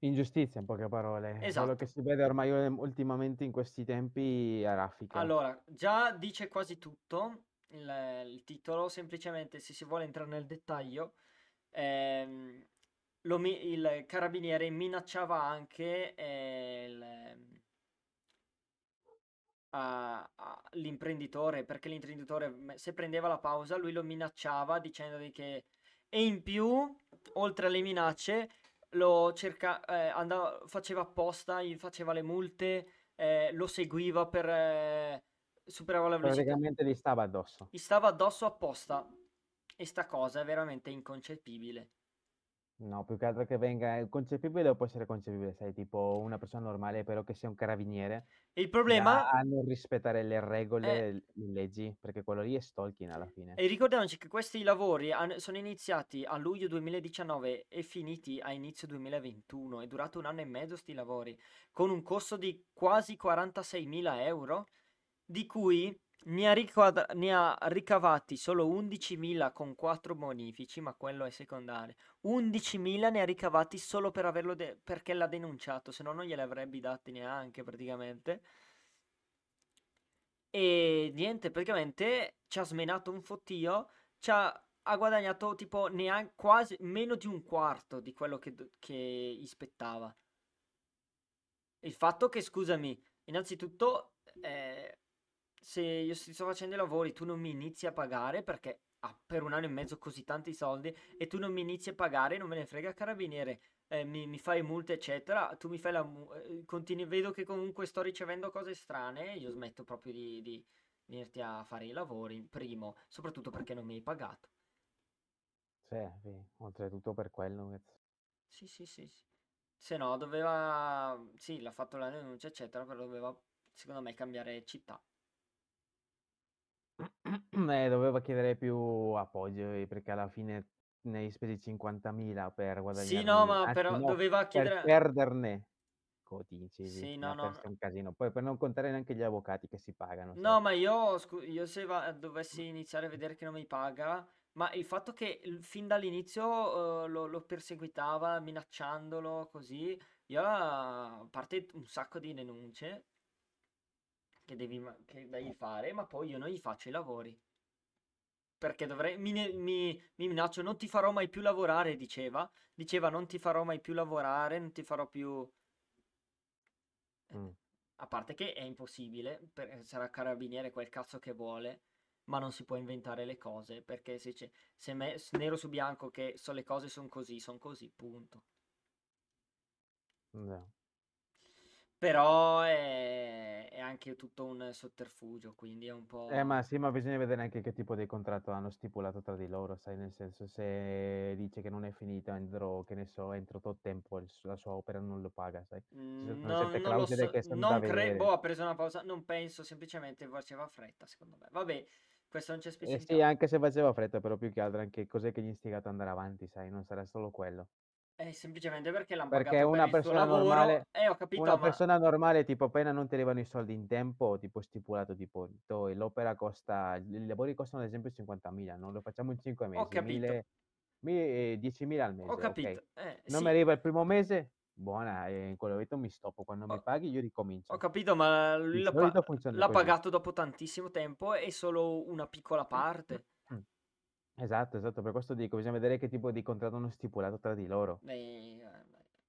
Ingiustizia, in poche parole. Quello Esatto. che si vede ormai eh, ultimamente in questi tempi a raffica. Allora, già dice quasi tutto il, il titolo, semplicemente se si vuole entrare nel dettaglio, ehm, lo il carabiniere minacciava anche eh, il- a- a- l'imprenditore, perché l'imprenditore se prendeva la pausa, lui lo minacciava dicendogli che... E in più, oltre alle minacce, lo cerca, eh, andava, faceva apposta, gli faceva le multe, eh, lo seguiva per... eh, superava la velocità. Praticamente gli stava addosso. Gli stava addosso apposta. E sta cosa è veramente inconcepibile. No, più che altro che venga concepibile o può essere concepibile, sai, tipo una persona normale, però che sia un carabiniere, E il problema a non rispettare le è... regole, le leggi, perché quello lì è stalking alla fine. E ricordiamoci che questi lavori han- sono iniziati a luglio 2019 e finiti a inizio 2021. È durato un anno e mezzo sti lavori, con un costo di quasi 46.000 euro, di cui ne ha, riquadra- ne ha ricavati solo 11.000 con 4 bonifici, ma quello è secondario. 11.000 ne ha ricavati solo per averlo de- perché l'ha denunciato, se no non glieli avrebbe dati neanche praticamente. E niente, praticamente ci ha smenato un fottio, ci ha, ha guadagnato tipo neanche quasi meno di un quarto di quello che, che ispettava. Il fatto che, scusami, innanzitutto, eh, se io sto facendo i lavori, tu non mi inizi a pagare perché ah, per un anno e mezzo così tanti soldi e tu non mi inizi a pagare, non me ne frega carabiniere, eh, mi, mi fai multe, eccetera, tu mi fai la... eh, continui, vedo che comunque sto ricevendo cose strane, io smetto proprio di, di venirti a fare i lavori, primo, soprattutto perché non mi hai pagato. Sì, sì, oltretutto per quello. Sì, sì, sì, sì. Se no, doveva... Sì, l'ha fatto la denuncia, eccetera, però doveva, secondo me, cambiare città. Eh, doveva chiedere più appoggio, eh, perché alla fine ne hai spesi 50.000 per Sì, no, ma però doveva per chiedere... perderne 15, Sì, no, no, no. un casino. Poi per non contare neanche gli avvocati che si pagano, sai. No, ma io, scu- io se va- dovessi iniziare a vedere che non mi paga, ma il fatto che fin dall'inizio eh, lo, lo perseguitava minacciandolo così, io a parte un sacco di denunce che devi, che devi fare, ma poi io non gli faccio i lavori. Perché dovrei, mi, mi, mi minaccio, non ti farò mai più lavorare, diceva. Diceva, non ti farò mai più lavorare, non ti farò più... Mm. A parte che è impossibile, per- sarà carabiniere quel cazzo che vuole, ma non si può inventare le cose, perché se c'è se me- nero su bianco che so, le cose sono così, sono così, punto. No. Però è anche tutto un sotterfugio, quindi è un po'... Eh, ma sì, ma bisogna vedere anche che tipo di contratto hanno stipulato tra di loro, sai, nel senso se dice che non è finito entro, che ne so, entro tot tempo la sua opera non lo paga, sai. Ci Mm, sono Non, certe clausole so, che sono non credo, boh, ha preso una pausa, non penso, semplicemente faceva fretta, secondo me. Vabbè, questo non c'è Eh sì, specificato. anche se faceva fretta, però più che altro anche cos'è che gli ha istigato ad andare avanti, sai, non sarà solo quello. È semplicemente perché l'hanno Perché pagato per una il suo persona lavoro. normale, Eh, ho capito, una ma... persona normale, tipo appena non ti arrivano i soldi in tempo, tipo stipulato, tipo l'opera costa, i lavori costano ad esempio 50.000, non lo facciamo in 5 Ho mesi, capito, 1000, mi- eh, 10.000 al ho mese, ok? capito. Eh, Non mi sì, arriva il primo mese, buona, in quel momento mi stoppo, quando mi ho, paghi io ho ricomincio. capito, ma lui l'ha pa- l'ha pagato dopo tantissimo tempo e solo una piccola parte. Esatto, esatto, per questo dico, bisogna vedere che tipo di contratto hanno stipulato tra di loro. Eh,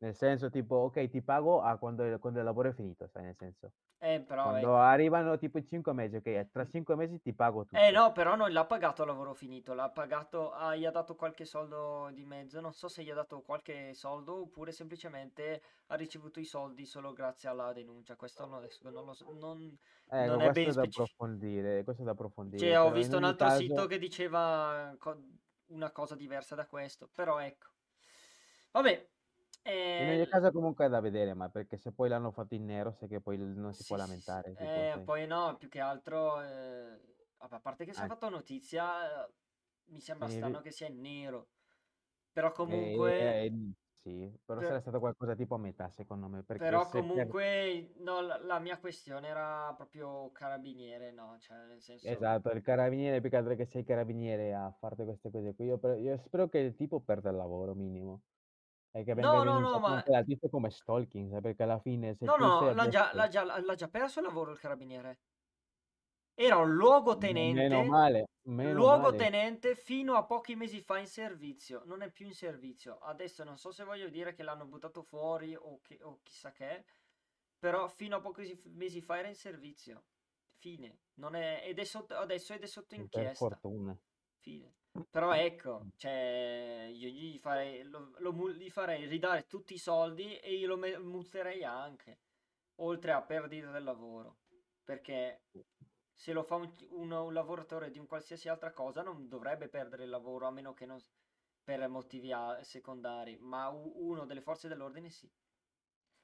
Nel senso, tipo, ok, ti pago a quando il, quando il lavoro è finito, sai, nel senso. eh, però Quando ecco. arrivano tipo i 5 mesi, ok, tra 5 mesi ti pago Eh tutto. no, però non l'ha pagato a lavoro finito, l'ha pagato, ah, gli ha dato qualche soldo di mezzo, non so se gli ha dato qualche soldo oppure semplicemente ha ricevuto i soldi solo grazie alla denuncia, questo non, non lo so, non, Ecco, non è questo ben è da approfondire, questo è da approfondire, Cioè, ho visto un altro sito caso, che diceva co- una cosa diversa da questo, però ecco. Vabbè, in ogni eh, caso comunque è da vedere, ma perché se poi l'hanno fatto in nero, sai che poi non si sì, può sì, sì. lamentare, tipo, Eh, poi no, più che altro, eh, a parte che si è Ah, fatto notizia, eh, mi sembra sì, strano che sia in nero. Però eh, comunque, eh, Sì, però Per- sarà stato qualcosa tipo a metà, secondo me, Però se per... comunque no, la, la mia questione era proprio carabiniere, no, cioè nel senso... Esatto, il carabiniere, più che altro che sei carabiniere a fare queste cose qui. Io, io spero che il tipo perda il lavoro, minimo. E che venga No, no, no, ma... tipo come stalking, sai, perché alla fine se No, no, l'ha già, l'ha già, l'ha già perso il lavoro il carabiniere. Era un Meno luogotenente, male, meno male. luogotenente fino a pochi mesi fa in servizio. Non è più in servizio. Adesso non so se voglio dire che l'hanno buttato fuori o, che, o chissà che, però fino a pochi mesi fa era in servizio. Fine. Non è, ed è sotto, adesso ed è sotto Per inchiesta. fortuna. Fine. Però ecco, cioè, io gli farei, lo, lo mu- gli farei ridare tutti i soldi e io lo me- muzzerei anche, oltre a perdita del lavoro. Perché se lo fa un, un- un lavoratore di un qualsiasi altra cosa non dovrebbe perdere il lavoro a meno che non s- per motivi a- secondari, ma u- uno delle forze dell'ordine sì,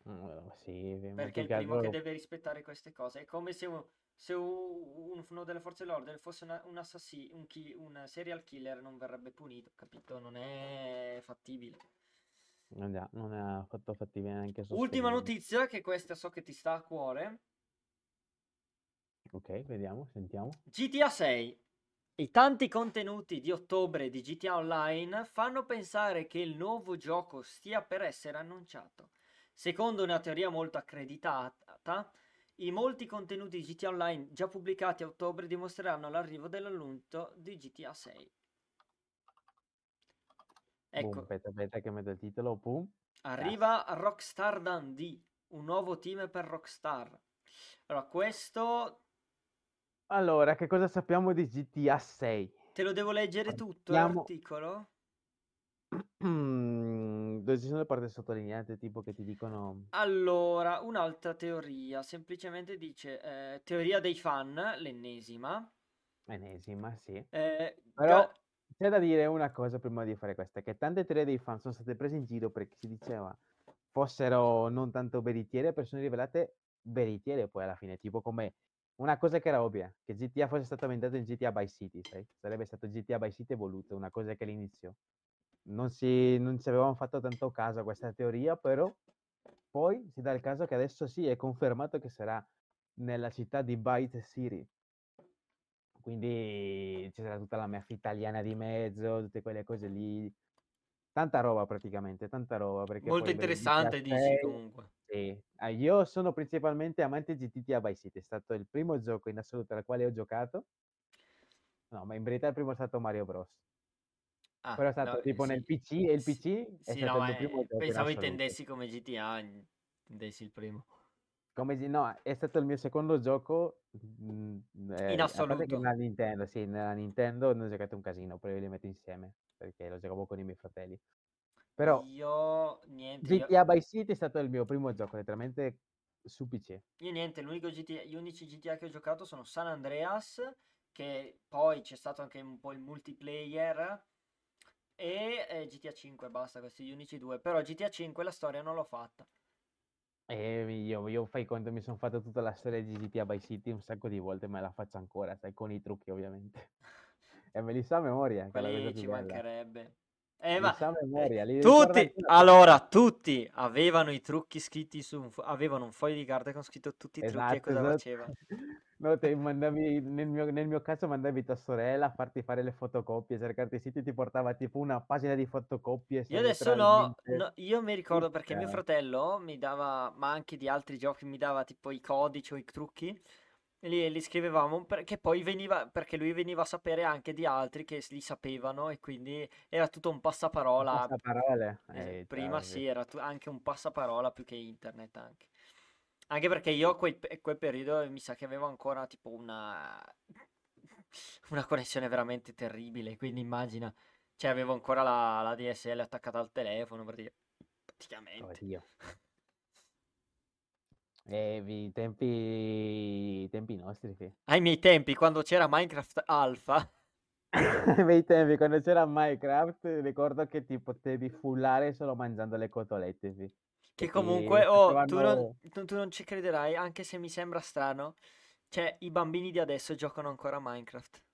Mm, Sì, ma perché è più il che primo che altro... deve rispettare queste cose. È come se, un- se uno delle forze dell'ordine fosse una- un assassino, un, ki- un serial killer non verrebbe punito, capito? Non è fattibile. Non è, non è affatto fattibile neanche Ultima notizia, che questa so che ti sta a cuore. Ok, vediamo, sentiamo. GTA 6. I tanti contenuti di ottobre di GTA Online fanno pensare che il nuovo gioco stia per essere annunciato. Secondo una teoria molto accreditata, i molti contenuti di GTA Online già pubblicati a ottobre dimostreranno l'arrivo dell'annuncio di GTA 6. Boom, Ecco, aspetta, aspetta che metto il titolo, boom. arriva Rockstar Dundee, un nuovo team per Rockstar. Allora, questo Allora, che cosa sappiamo di GTA 6? te lo devo leggere tutto Partiamo- l'articolo? Dove ci sono le parti sottolineate, tipo che ti dicono... Allora, un'altra teoria, semplicemente dice eh, teoria dei fan, l'ennesima. Enesima, sì. eh, Però ga- c'è da dire una cosa prima di fare questa, che tante teorie dei fan sono state prese in giro perché si diceva fossero non tanto veritiere, però sono rivelate veritiere poi alla fine, tipo come una cosa che era ovvia, che GTA fosse stato ambientato in GTA Vice City, sai? Sarebbe stato GTA Vice City evoluto, una cosa che all'inizio non si, non ci avevamo fatto tanto caso a questa teoria, però poi si dà il caso che adesso sì, è confermato che sarà nella città di Vice City. Quindi ci sarà tutta la mafia italiana di mezzo, tutte quelle cose lì. Tanta roba praticamente, tanta roba. Molto interessante, dici 6, comunque. sì. Ah, io sono principalmente amante di GTA Vice City, è stato il primo gioco in assoluto al quale ho giocato. No, ma in verità il primo è stato Mario Bros. Ah, Però è stato no, tipo sì. nel PC e il Sì, PC è sì, stato no, il eh, primo gioco pensavo intendessi come GTA, intendessi il primo. Come no, è stato il mio secondo gioco mm, eh, In assoluto. nella Nintendo, sì, nella Nintendo ne ho giocato un casino, poi li metto insieme perché lo giocavo con i miei fratelli. Però Io niente, io, GTA Vice City è stato il mio primo gioco, letteralmente su PC. io niente, l'unico GTA, gli unici GTA che ho giocato sono San Andreas, che poi c'è stato anche un po' il multiplayer, e eh, GTA 5, basta, questi gli unici due. Però GTA 5 la storia non l'ho fatta. E io, io fai conto, mi sono fatto tutta la storia di GTA Vice City un sacco di volte, me la faccio ancora, sai, con i trucchi ovviamente. E me li so a memoria, cosa Quelli ci mancherebbe. Eh, ma eh, memoria, tutti, allora, tutti avevano i trucchi scritti su un avevano un foglio di carta con scritto tutti i trucchi e Esatto, cosa esatto. faceva. No, te mandavi, nel mio, nel mio caso mandavi tua sorella a farti fare le fotocopie, cercarti i siti ti portava tipo una pagina di fotocopie, Io adesso no, no, io mi ricordo perché mio fratello mi dava, ma anche di altri giochi, mi dava tipo i codici o i trucchi, li, li scrivevamo perché poi veniva, perché lui veniva a sapere anche di altri che li sapevano e quindi era tutto un un passaparola. passaparole. Eh, prima ciao, sì, era tu- anche un passaparola più che internet anche. Anche perché io a quel, quel periodo mi sa che avevo ancora tipo una, una connessione veramente terribile, quindi immagina, cioè avevo ancora la, la DSL attaccata al telefono pratica- praticamente. Oddio. Eh, i tempi, i tempi nostri, sì. Ai miei tempi, quando c'era Minecraft Alpha, Ai miei tempi, quando c'era Minecraft, ricordo che ti potevi fullare solo mangiando le cotolette, sì. che comunque, oh, tu non, tu- tu non ci crederai, anche se mi sembra strano, cioè i bambini di adesso giocano ancora a Minecraft.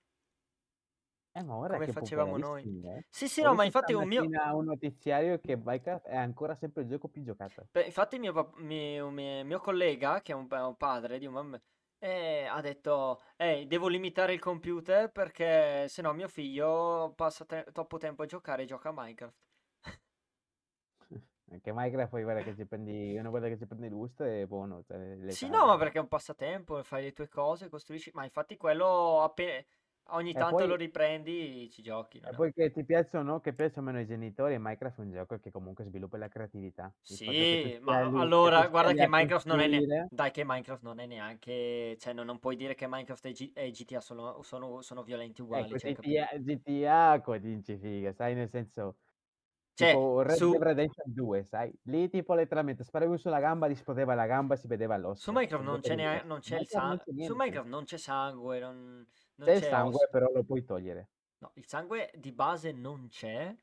Eh, ma guarda come che facevamo noi. eh. Sì, sì, Ho no, ma infatti un mio... un notiziario che Minecraft è ancora sempre il gioco più giocato. Beh, infatti mio, pap- mio, mio- mio collega, che è un, un padre di un bambino, eh, ha detto, ehi, devo limitare il computer perché se no mio figlio passa te- troppo tempo a giocare e gioca a Minecraft. Anche Minecraft poi guarda che ci prendi una volta che ci prendi il gusto è buono, cioè Sì, no, ma perché è un passatempo, fai le tue cose, costruisci, ma infatti quello appena ogni E tanto lo poi riprendi, ci giochi, e non è poi che ti piacciono o che piacciono meno i genitori, Minecraft è un gioco che comunque sviluppa la creatività. Il che Sì, ma lì che allora stia guarda che Minecraft non è ne- costruire dai che Minecraft non è neanche, cioè no- non puoi dire che Minecraft e, G- e GTA sono, sono, sono violenti uguali, ecco? GTA GTA dici figa, sai, nel senso Cioè, tipo Red Dead su, Redemption 2, sai? Lì tipo letteralmente sparavi sulla gamba, esplodeva la gamba, si vedeva su l'osso, Minecraft un non c'è neanche, osso. non c'è il Minecraft non sangue, su. Minecraft non c'è sangue, non, non C'è il c'è sangue, osso. però lo puoi togliere. No, il sangue di base non c'è,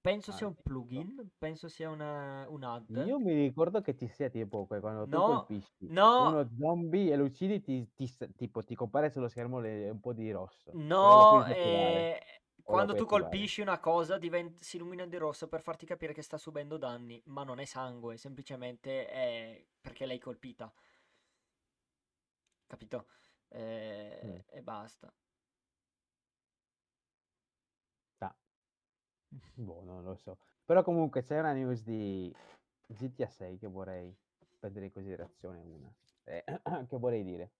penso Ah, sia un ecco. plugin, penso sia una, un add. Io mi ricordo che ci sia tipo quando tu No, colpisci no, uno zombie e lo uccidi ti ti tipo ti compare sullo schermo le un po' di rosso, No, eh, quando tu colpisci una cosa diven- si illumina di rosso per farti capire che sta subendo danni, ma non è sangue, semplicemente è perché l'hai colpita, capito? Mh. Eh, e basta. Ah. Boh, non lo so. Però comunque c'è una news di GTA 6 che vorrei prendere in considerazione una, ehm, che vorrei dire.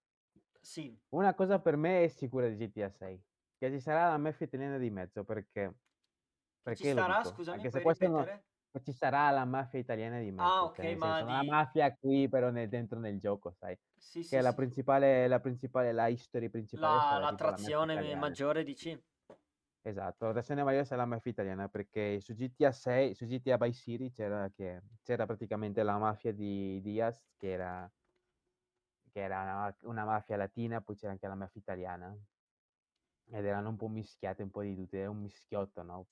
Sì, Una cosa per me è sicura di GTA 6, che ci sarà la mafia italiana di mezzo, perché ci perché lo starà, dico? scusami, puoi questo no che ci sarà la mafia italiana di Ah, mezzo, ok, cioè ma senso, non la di... mafia qui però nel dentro nel gioco, sai, Sì, che sì, la sì. principale la principale la history principale La, la l'attrazione italiana. maggiore, dici? Esatto, la versione maggiore sarà la mafia italiana perché su GTA 6 su GTA Vice City c'era che c'era praticamente la mafia di Diaz che era che era una una mafia latina, poi c'era anche la mafia italiana. Ed erano un po' mischiate, un po' di tutte, era un mischiotto, no,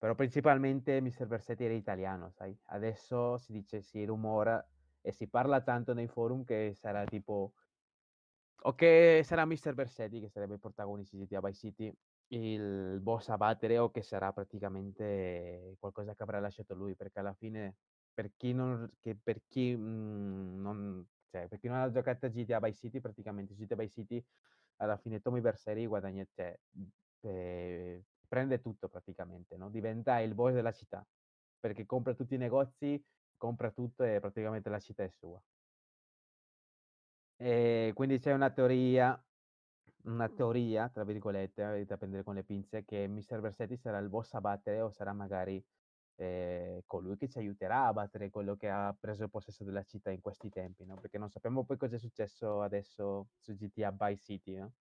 però principalmente Mister Vercetti era italiano, sai. Adesso si dice si rumora e si parla tanto nei forum che sarà tipo o che sarà Mister Vercetti, che sarebbe il protagonista di GTA Vice City, il boss a battere o che sarà praticamente qualcosa che avrà lasciato lui, perché alla fine per chi non che per chi, mhmm, non cioè per chi non ha giocato a GTA Vice City, praticamente GTA Vice City alla fine Tommy Vercetti guadagna cioè, mhmm, ehm, prende tutto praticamente, no, diventa il boss della città, perché compra tutti i negozi, compra tutto e praticamente la città è sua. Ehm, quindi c'è una teoria una "teoria" tra virgolette, eh, da prendere con le pinze, che Mister Vercetti sarà il boss a battere o sarà magari, ehm, colui che ci aiuterà a battere quello che ha preso il possesso della città in questi tempi, no, perché non sappiamo poi cosa è successo adesso su GTA Vice City, no?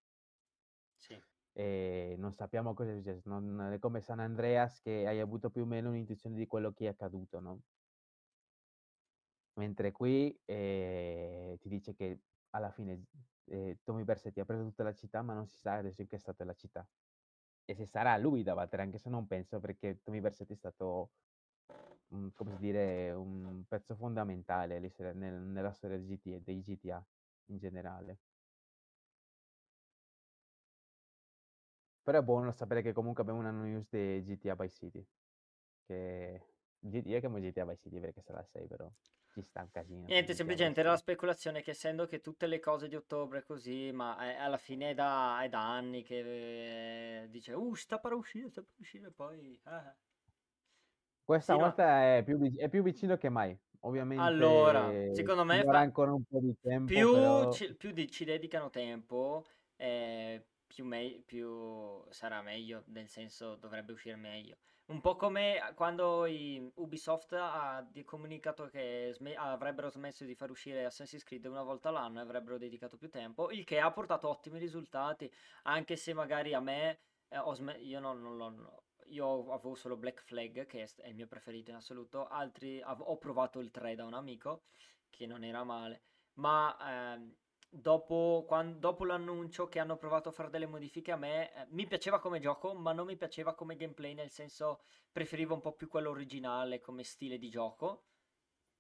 Sì. Ehm, non sappiamo cosa è successo, non è come San Andreas che hai avuto più o meno un'intuizione di quello che è accaduto, no? Mentre qui, ehm, ti dice che alla fine, ehm, Tommy Vercetti ha preso tutta la città, ma non si sa adesso in che stato è la città. E se sarà lui da battere, anche se non penso, perché Tommy Vercetti è stato, mhmm, come dire, un pezzo fondamentale nel nella storia dei GTA in generale. Però è buono sapere che comunque abbiamo una news di GTA Vice City, che io chiamo GTA Vice City perché sarà il 6 però ci sta un casino Niente, semplicemente era la speculazione che essendo che tutte le cose di ottobre così, ma eh, alla fine è da, è da anni che eh, dice, uh, sta per uscire, sta per uscire, poi... ah". Questa Sì, no, volta è più è più vicino che mai. allora, Ovviamente secondo ci me fa... ancora un po' di tempo, più, però ci, più di- ci dedicano tempo, eh, più, me- più sarà meglio, nel senso dovrebbe uscire meglio. Un po' come quando i- Ubisoft ha comunicato che sme- avrebbero smesso di far uscire Assassin's Creed una volta all'anno e avrebbero dedicato più tempo, il che ha portato ottimi risultati, anche se magari a me, eh, sme- io non, non l'ho... Io avevo solo Black Flag, che è il mio preferito in assoluto, altri ho provato il 3 da un amico, che non era male, ma ehm, dopo, quan- dopo l'annuncio che hanno provato a fare delle modifiche a me, eh, mi piaceva come gioco, ma non mi piaceva come gameplay, nel senso preferivo un po' più quello originale come stile di gioco.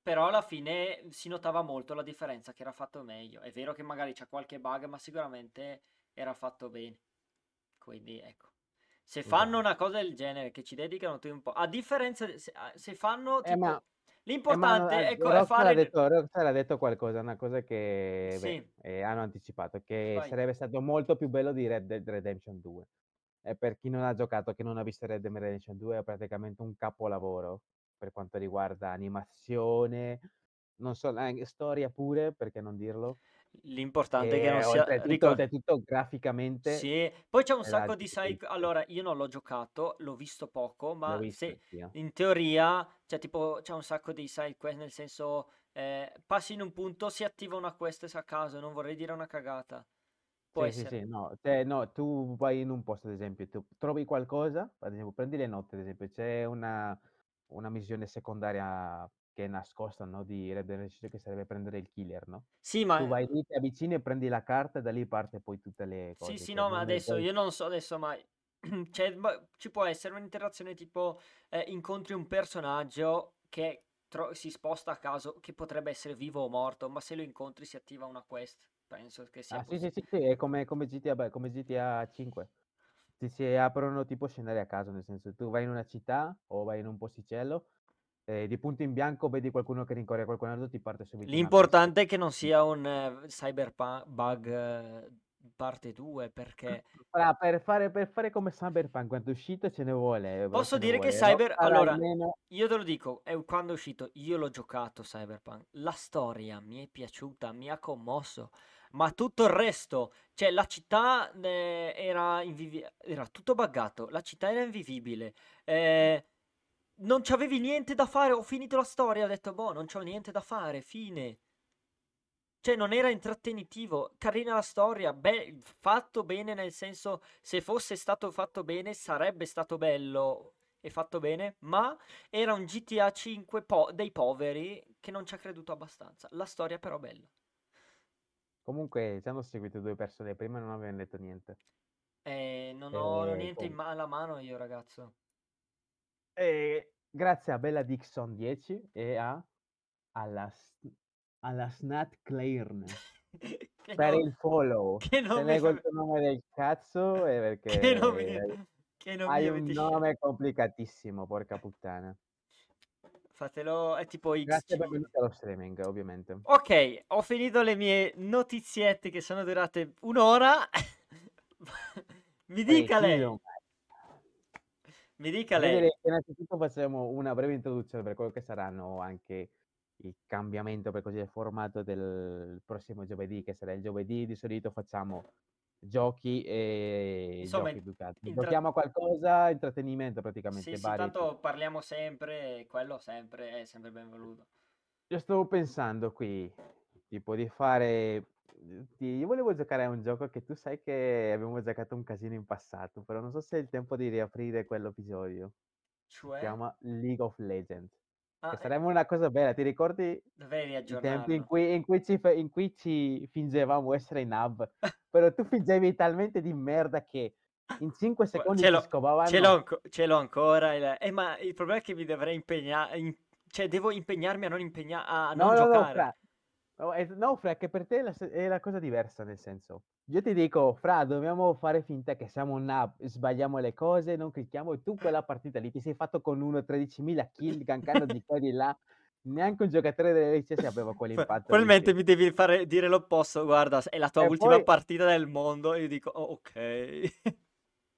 Però alla fine si notava molto la differenza, che era fatto meglio. È vero che magari c'è qualche bug, ma sicuramente era fatto bene. Quindi ecco. Se fanno una cosa del genere, che ci dedicano tempo, a differenza, se, se fanno tipo, eh, ma l'importante eh, è, co- è fare... detto, Rockstar ha detto qualcosa, una cosa che beh, Sì, eh, hanno anticipato, che vai. sarebbe stato molto più bello di Red Dead Redemption 2. E per chi non ha giocato, che non ha visto Red Dead Redemption 2, è praticamente un capolavoro per quanto riguarda animazione, non so, anche storia pure, perché non dirlo. L'importante è che non E sia... oltretutto, ricor- oltretutto graficamente Sì, poi c'è un è sacco di side... Allora, io non l'ho giocato, l'ho visto poco, ma visto se anch'io. in teoria, cioè tipo, c'è un sacco di side quest, nel senso, eh, passi in un punto, si attiva una quest a caso, non vorrei dire una cagata. Può Sì, sì, essere. sì, no, cioè, no, tu vai in un posto, ad esempio, tu trovi qualcosa, ad esempio, prendi le note, ad esempio, c'è una, una missione secondaria che è nascosta, no, di Red Dead Redemption che sarebbe prendere il killer, no? Sì, Tu ma... vai lì, ti avvicini e prendi la carta e da lì parte poi tutte le Sì, cose, sì, che no, ma adesso poi... io non so adesso, ma c'è- ma ci può essere un'interazione tipo eh, incontri un personaggio che tro- si sposta a caso, che potrebbe essere vivo o morto, ma se lo incontri si attiva una quest. Penso che sia Ah, sì, sì, sì, sì, è come, come GTA, beh, come GTA 5. Ti si aprono tipo scenari a caso, nel senso, tu vai in una città o vai in un posticello, e di punto in bianco vedi qualcuno che rincorre qualcun altro, ti parte subito. L'importante è che non sia un eh, cyberpunk bug eh, parte 2, perché Fra- per fare, per fare come Cyberpunk, quando è uscito ce ne vuole, eh, posso dire che vuole. Cyber... Rockstar Allora, almeno... io te lo dico, è quando è uscito, io l'ho giocato Cyberpunk, la storia mi è piaciuta, mi ha commosso, ma tutto il resto, cioè la città eh, era, invivi- era tutto buggato, la città era invivibile, eh, non c'avevi niente da fare, ho finito la storia, ho detto, boh, non c'ho niente da fare, fine. Cioè, non era intrattenitivo, carina la storia, be- fatto bene nel senso, se fosse stato fatto bene sarebbe stato bello e fatto bene, ma era un GTA 5 po- dei poveri che non ci ha creduto abbastanza. La storia però bella. Comunque ci hanno seguito due persone, prima non avevano detto niente. E non ho E, niente in com- ma- alla mano io, ragazzo. E grazie a Bella Dixon 10 e a, alla, alla Snat Clairn per no- il follow. che non mi il tuo nome del cazzo è che non mi, perché che non hai un nome complicatissimo, porca puttana. Fatelo, è tipo Grazie e XC. benvenuti allo streaming, ovviamente. Ok, ho finito le mie notiziette che sono durate un'ora. Mi dica lei, mi dica lei. direi innanzitutto facciamo una breve introduzione per quello che saranno anche il cambiamento, per così dire, formato del prossimo giovedì, che sarà il giovedì. Di solito facciamo giochi e Insomma, giochi intra- Giochiamo a qualcosa, intrattenimento sì, praticamente, sì, vari tanto parliamo sempre, e quello sempre è sempre benvenuto. Io stavo pensando qui, tipo, di fare... di- Io volevo giocare a un gioco che tu sai che abbiamo giocato un casino in passato, però non so se è il tempo di riaprire quell'episodio. Si Cioè, chiama League of Legends. ah, eh, sarebbe una cosa bella, ti ricordi dovrei i tempi in cui, in cui ci, in cui ci fingevamo essere in hub? Però tu fingevi talmente di merda che in 5 Gua- secondi Ce l'ho, ce l'ho, ce l'ho ancora. il- eh, ma il problema è che mi dovrei impegnare, cioè devo impegnarmi a non, impegna- a No, non no, no, giocare. No, è, no, Fra, che per te è la, è la cosa diversa, nel senso. Io ti dico, Fra, dobbiamo fare finta che siamo un hub, sbagliamo le cose, non clicchiamo, e tu quella partita lì ti sei fatto con uno 13.000 kill, gankando di qua e di là. Neanche un giocatore dell'LCS aveva quell'impatto. Probabilmente mi devi fare dire l'opposto. Guarda, è la tua E ultima poi, partita del mondo. E io dico, "Oh, ok.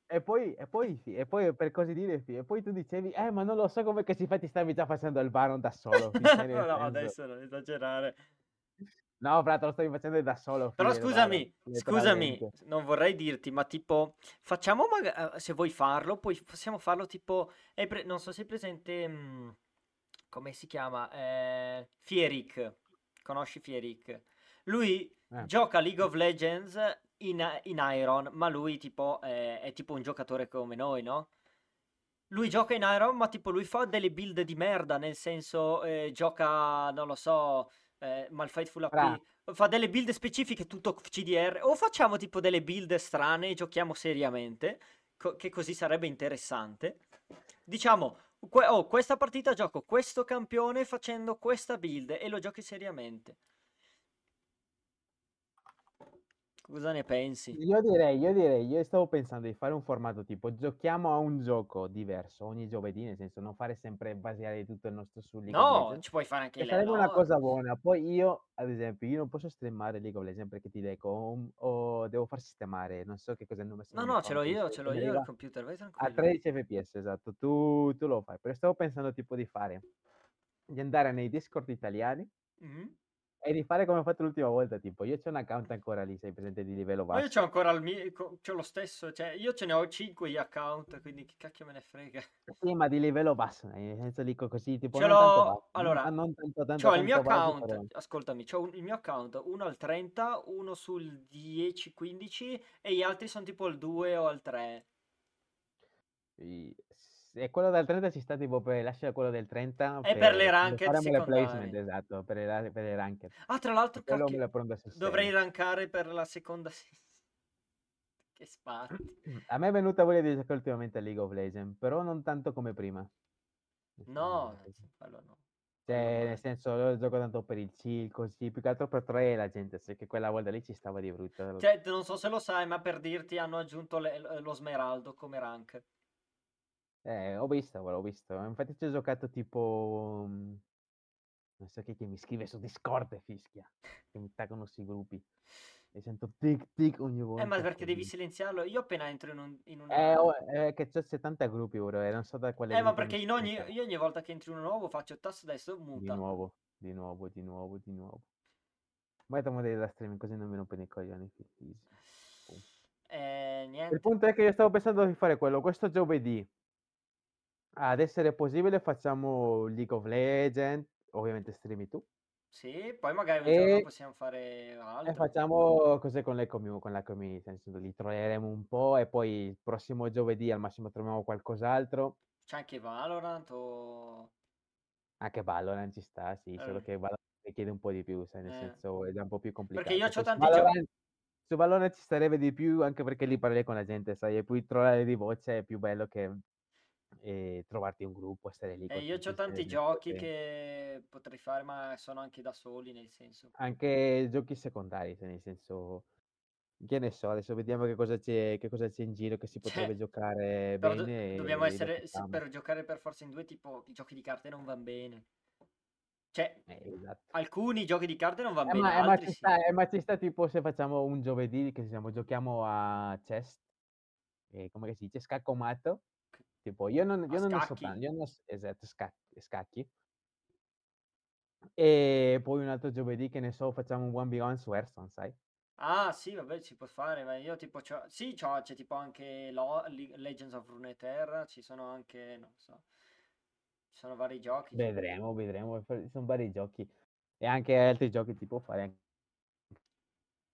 e poi, e poi, sì, e poi per così dire, sì, e poi tu dicevi, eh, ma non lo so come che si fa, ti stavi già facendo il Baron da solo, No, no, adesso non esagerare. No, Fra, te lo stavi facendo da solo, Però fi, il Baron, scusami, scusami, letteralmente. non vorrei dirti, ma tipo, facciamo magari, se vuoi farlo, poi possiamo farlo tipo, pre- non so se è presente, mm, come si chiama, eh, Fierik, conosci Fierik? Lui Eh. gioca League of Legends in, in Iron, ma lui tipo eh, è tipo un giocatore come noi, no? Lui gioca in Iron, ma tipo lui fa delle build di merda, nel senso eh, gioca, non lo so, eh, Malfightful AP, fa delle build specifiche tutto CDR, o facciamo tipo delle build strane e giochiamo seriamente, co- che così sarebbe interessante. Diciamo, que- oh, questa partita gioco questo campione facendo questa build e lo giochi seriamente. Cosa ne pensi? Io direi io direi io stavo pensando di fare un formato tipo: giochiamo a un gioco diverso ogni giovedì, nel senso non fare sempre basare tutto il nostro su League No, Legends, ci puoi fare anche che le sarebbe una LOL. cosa buona. Poi io, ad esempio, io non posso streamare League of Legends perché ti dico, un ho devo far sistemare, non so che cos'è il nome No, no, ce l'ho io, ce l'ho io il computer, vai a tranquillo. 13 fps, esatto. Tu tu lo fai. Però stavo pensando tipo di fare di andare nei Discord italiani Mh-mh. E di fare come ho fatto l'ultima volta, tipo io c'ho un account ancora lì, sai presente, di livello Ma io c'ho basso. ancora il mi co c'ho lo stesso, cioè io ce ne ho 5 di account, quindi che cacchio me ne frega. Sì, ma di livello basso, nel senso dico così, tipo Ce l'ho basso, allora, non tanto, tanto, c'ho il mio basso, account, però ascoltami, c'ho un il mio account, uno al 30, uno sul 10, 15 e gli altri son tipo al 2 o al 3. I s e quello del 30 ci sta tipo per lascia quello del 30 È per le per quando ranked faremo le placement, esatto, per le per le ranked. Ah, tra E l'altro, dovrei rankare per la seconda se che sbatti. A me è venuta voglia di giocare ultimamente a League of Legends, però non tanto come prima. No, quello no. Cioè, nel senso, lo gioco tanto per il chill, così, più che altro per trovare la gente, sai che quella volta lì ci stava di brutto. Cioè, non so se lo sai, ma per dirti hanno aggiunto le lo smeraldo come rank. Eh, ho visto, l'ho visto. Infatti ci ho giocato tipo mhmm, non so chi che mi scrive su Discord e fischia, che mi attaccano sui gruppi. E sento tic tic ogni volta. Eh, ma perché devi silenziarlo? Io appena entro in un in Eh, una oh, è che c'ho 70 gruppi ora e non so da quale Eh, ma perché in ogni io ogni volta che entri uno nuovo faccio tasto destro, Di muta. nuovo, di nuovo, di nuovo, di nuovo. Metto modeli da streaming così non mi rompono i coglioni. Boh. Eh, Il niente. punto è che io stavo pensando di fare quello, questo giovedì. Ad essere possibile facciamo League of Legends, ovviamente streami tu. Sì, poi magari un giorno E possiamo fare e altro. facciamo cose con con la community, nel senso li trolleremo un po' e poi il prossimo giovedì al massimo troviamo qualcos'altro. C'è anche Valorant o Anche Valorant ci sta, sì, solo Eh. che Valorant richiede un po' di più, sai, nel Eh. senso è un po' più Perché io complicato. c'ho Poi su tanti Valorant su Valorant ci starebbe di più, anche perché lì parli con la gente, sai, e poi trollare di voce è più bello che, ehm, trovarti un gruppo e stare lì Eh, io c'ho tanti giochi che potrei fare, ma sono anche da soli, nel senso. Anche giochi secondari, cioè nel senso che ne so, adesso vediamo che cosa c'è che cosa c'è in giro che si potrebbe Cioè, giocare do bene dobbiamo e essere facciamo. per giocare per forza in 2 tipo i giochi di carte non van bene. Cioè, Eh, esatto. alcuni giochi di carte non van Eh, bene, ma eh, ma altri ci sì. sta eh, ma ci sta tipo se facciamo un giovedì che siamo giochiamo a chess, ehm, come si dice, scaccomatto, tipo io non io non ne so scacchi? tan io non esatto, sca scacchi. E poi un altro giovedì, che ne so, facciamo un 1v1 su Hearthstone, sai? Ah, sì, vabbè, si può fare, ma io tipo c'ho sì, c'ho c'è tipo anche lo Le Legends of Runeterra, ci sono anche, non so, ci sono vari giochi, tipo Vedremo, vedremo, poi son vari giochi. E anche altri giochi può fare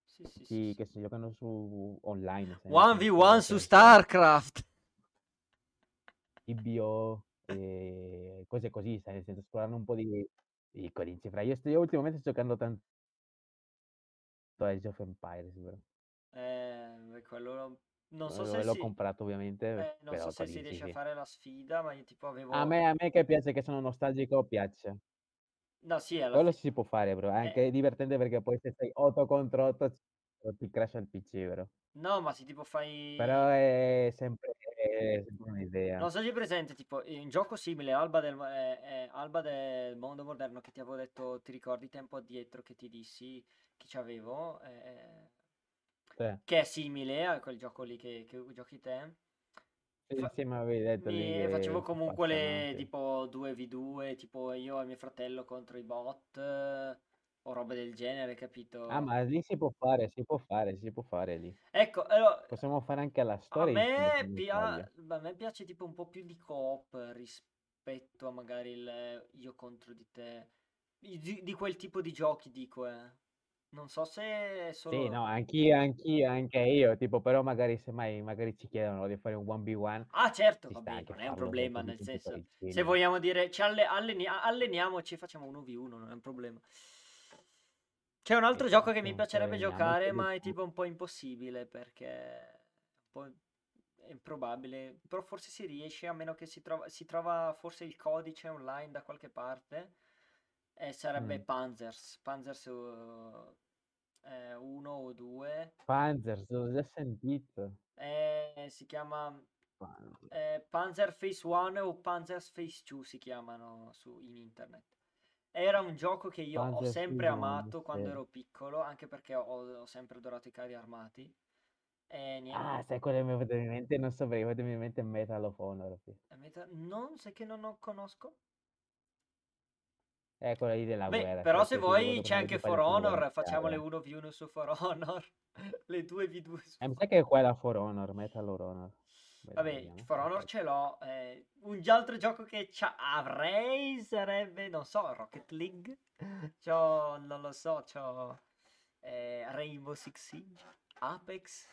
Sì, sì, sì, sì. che si giocano su online, sai, nel 1v1 senso su che StarCraft! Tibio e cose così, sai, nel senso esplorando un po' di di codici. Fra io sto io ultimamente sto giocando tan Age of Empires, vero? Eh, quello non so se l'ho si comprato ovviamente, eh, non so però se si riesce a sì. fare la sfida, ma io tipo A avevo me a me che piace che sono nostalgico piace. No, sì, alla Quello fi si può fare, bro, è eh anche divertente perché poi se sei 8 contro 8 ti crasha il PC, vero? No, ma se tipo Però fai è sempre è sempre un'idea. Non so se hai presente, tipo, in un gioco simile, Alba del mo ehm, ehm, Alba del mondo moderno che ti avevo detto, ti ricordi tempo addietro che ti dissi che c'avevo? Ehm, Sì. che è simile a quel gioco lì che che giochi te. Sì, Fa sì, m'avevi detto lì mi facevo comunque le tipo 2v2, tipo io e mio fratello contro i bot o robe del genere, Ah, capito? ma lì si può fare, si può fare, si può fare lì. Ecco, allo Possiamo fare anche alla a storia se me pia a me piace tipo un po' più di coop rispetto a magari il io contro di te. Di di quel tipo di giochi dico, eh. Non so se è Sì, solo no, anch'io anch'io, anche io, tipo però magari semmai magari ci chiedono di fare un 1v1, Ah certo, vabbè, non è un problema, nel senso, se vogliamo dire ci alle allenia alleniamoci e facciamo 1v1, non è un problema. C'è un altro gioco che mi piacerebbe giocare, ma è tipo un po' impossibile perché è un po' è improbabile, però forse si riesce a meno che si trova si trova forse il codice online da qualche parte e sarebbe Mh. Panzers. Panzers, uhm, eh, uno o due. Panzer, l'ho già sentito. Eh, si chiama Panzer. eh, Panzer Face 1 o Panzer Face 2 si chiamano su, in internet. Era un gioco che io ho sempre amato quando ero piccolo, anche perché ho, ho sempre adorato i carri armati. E niente. Ah, sai quello che mi è venuto in mente? Non so perché mi è venuto in mente Metal of Honor. sì. Eh, meta- Non sai che non lo conosco? È quello lì della Beh, guerra. però quello se vuoi c'è anche For Honor, guerra, facciamo le chiaro. 1v1 su For Honor, le 2v2 su Eh, mi sa che è quella For Honor, Metal or Honor. Vabbè. For Honor ce l'ho. eh, un altro gioco che c'ha- avrei sarebbe, non so, Rocket League. C'ho, non lo so, c'ho eh, Rainbow Six Siege, Apex.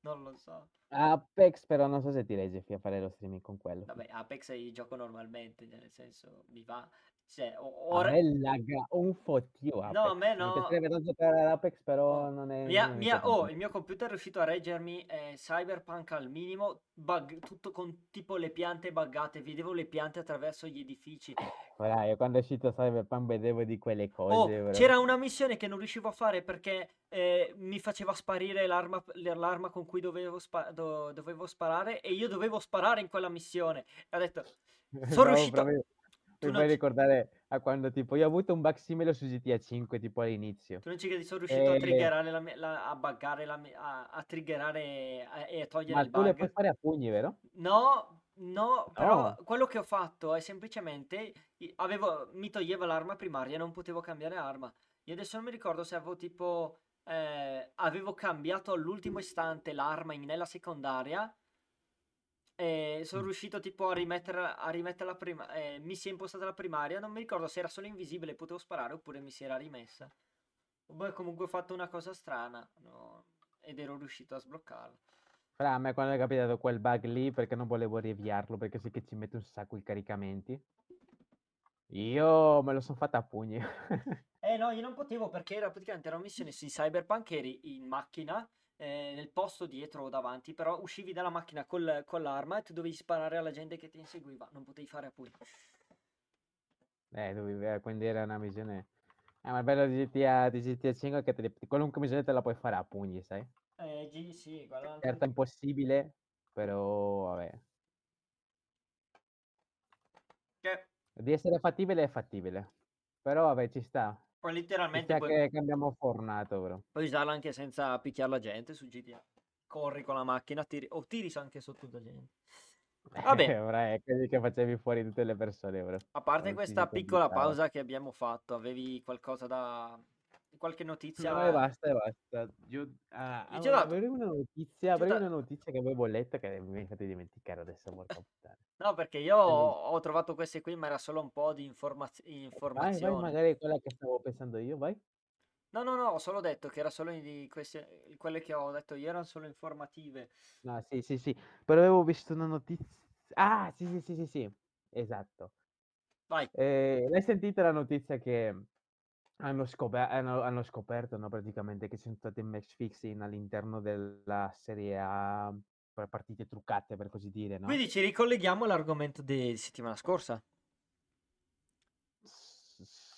Non lo so. Apex, però non so se ti leggi a fare lo streaming con quello. Vabbè, Apex io gioco normalmente, nel senso, mi va. Cioè, o- A me lagga un fottio No, Apex. a me no. Mi piacerebbe tanto giocare ad Apex, però Oh, non è... mia- non mi mia- oh, il mio computer è riuscito a reggermi eh, Cyberpunk al minimo, bug, tutto con tipo le piante buggate, vedevo le piante attraverso gli edifici. Guarda, io quando è uscito Cyberpunk vedevo di quelle cose, Oh, c'era una missione che non riuscivo a fare perché eh, mi faceva sparire l'arma, l'arma con cui dovevo, spa- do- dovevo sparare e io dovevo sparare in quella missione. E ho detto, sono No, riuscito... proprio- Tu Mi fai ricordare a quando tipo io ho avuto un bug simile su GTA 5 tipo all'inizio. tu non ci credi, sono riuscito a E... triggerare, la, la- a buggare, la, a, a triggerare a- e a togliere Ma il tu le puoi bug. fare a pugni, vero? No, no, però No. quello che ho fatto è semplicemente avevo, mi toglieva l'arma primaria e non potevo cambiare arma. Io adesso non mi ricordo se avevo tipo eh, avevo cambiato all'ultimo istante l'arma in- nella secondaria e sono Mm. riuscito tipo a rimettere a rimettere la prima eh, mi si è impostata la primaria, non mi ricordo se era solo invisibile e potevo sparare oppure mi si era rimessa. Poi comunque ho fatto una cosa strana, no, ed ero riuscito a sbloccarla. Fra, a me quando è capitato quel bug lì perché non volevo riavviarlo perché sì che ci mette un sacco i caricamenti. Io me lo sono fatta a pugni. Eh no, io non potevo perché era praticamente una missione su Cyberpunk, eri in macchina, eh, nel posto dietro o davanti, però uscivi dalla macchina col- con l'arma e tu dovevi sparare alla gente che ti inseguiva, non potevi fare a pugni. Eh, dovevi- eh, quindi era una missione. Eh, ma il bello di GTA, di GTA 5 è che te qualunque missione te la puoi fare a pugni, sai? Eh, G, sì, guarda, Certo è impossibile, però vabbè. che Di essere fattibile è fattibile. Però vabbè, ci sta. Poi letteralmente puoi, che cambiamo fornato, bro. puoi usarla anche senza picchiare la gente su GTA. Corri con la macchina, tiri, o tiri anche sotto la gente. Vabbè, Ora è così che facevi fuori tutte le persone, bro. a parte questa piccola pausa che abbiamo fatto, avevi qualcosa da... qualche No, notizia? basta, e basta. Io, ah, dato... avevo una notizia, da- una notizia che avevo letto che mi hai fatto dimenticare adesso. No, perché io ho, trovato queste qui, ma era solo un po' di informaz- Vai, vai, informazione. magari quella che stavo pensando io, vai. No, no, no, ho solo detto che era solo di queste, quelle che ho detto io erano solo informative. No, sì, sì, sì, però avevo visto una notizia. Ah, sì, sì, sì, sì, sì, esatto. Vai. Eh, l'hai sentita la notizia che hanno, scoper- hanno- hanno scoperto, no, praticamente, che ci sono state match fixing all'interno della Serie A per partite truccate, per così dire, no? Quindi ci ricolleghiamo all'argomento di settimana scorsa.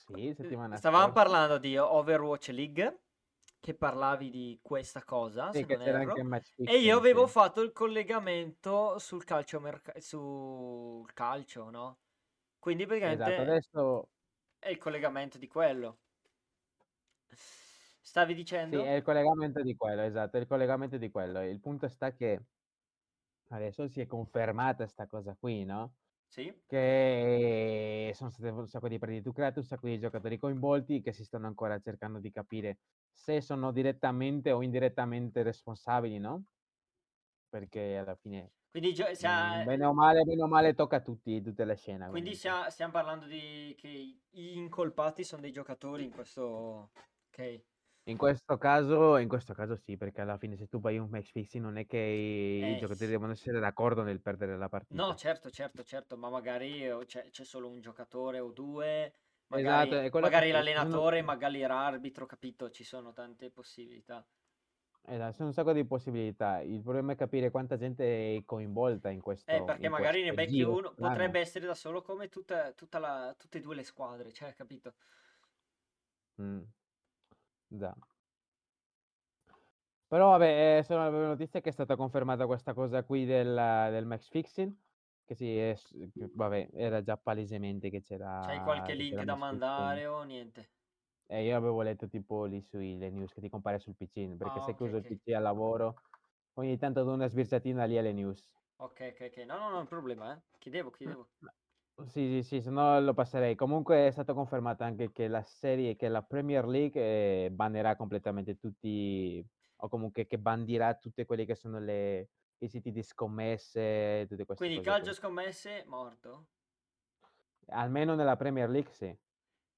Sì, settimana Stavamo scorsa. parlando di Overwatch League, che parlavi di questa cosa, Sì, E io avevo fatto il collegamento sul calcio, merc- sul calcio, no? Quindi Esatto, praticamente adesso è il collegamento di quello. Stavi sì, dicendo? è il collegamento di quello, esatto, è il collegamento di quello. Il punto sta che adesso si è confermata sta cosa qui, no? Sì. Che sono state un sacco di partite truccate, un sacco di giocatori coinvolti che si stanno ancora cercando di capire se sono direttamente o indirettamente responsabili, no? Perché alla fine, Quindi, gio- mm, sia- bene o male, bene o male tocca a tutti, tutte le scene. quindi comunque. sia- stiamo parlando di che gli incolpati sono dei giocatori in questo... Ok. In questo caso, in questo caso sì, perché alla fine se tu vai un match fixing non è che i, i Eh, giocatori sì. devono essere d'accordo nel perdere la No, partita. certo, certo, certo, ma magari eh, c'è, c'è solo un giocatore o due, magari, Esatto, che magari sono- l'allenatore, magari l'arbitro, capito? Ci sono tante possibilità. esatto, sono un sacco di possibilità. Il problema è capire quanta gente è coinvolta in questo, Eh, perché magari ne becchi giro uno, strano. potrebbe essere da solo come tutta, tutta la- tutte e due le squadre, cioè, capito? Mm. Già. Però vabbè, ehm, sono le notizie che è stata confermata questa cosa qui del del match fixing, che sì, è vabbè, era già palesemente che C'hai c'era qualche che c'era link da mandare o niente? Eh, io avevo letto tipo lì sui le news che ti compare sul PC, perché Ah, che okay, uso il okay. PC al lavoro, ogni tanto do una sbirciatina lì alle news. Okay, okay, okay. No, no, non problema, eh. Chiedevo, chiedevo. Sì, sì, sì, se no lo passerei. Comunque è stato confermato anche che la serie che la Premier League, ehm, bannerà completamente tutti o comunque che bandirà tutte quelle che sono le i siti di scommesse, tutte queste Quindi cose qui. calcio scommesse morto? Almeno nella Premier League sì.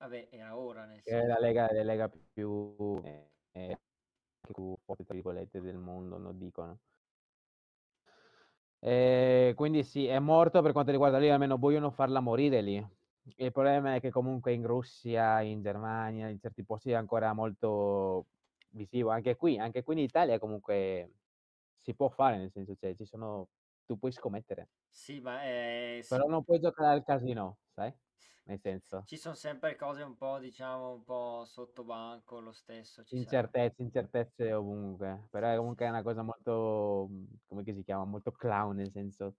Vabbè, era ora nel Che è la senso. lega la lega più, ehm, più forte tra virgolette "del mondo", no, dicono. Ehm, quindi sì, è morto per quanto riguarda lì, almeno vogliono farla morire lì. Il problema è che comunque in Russia, in Germania, in certi posti è ancora molto visivo. Anche qui anche qui in Italia comunque si può fare, nel senso, cioè ci sono tu puoi scommettere. Sì, ma, ehm, sì. Però non puoi giocare al casino, sai? Nel senso. Ci son sempre cose un po', diciamo, un po' sottobanco lo stesso. Incertezze incertezze ovunque, però è comunque è una cosa molto, mhmm, come che si chiama, molto clown, nel senso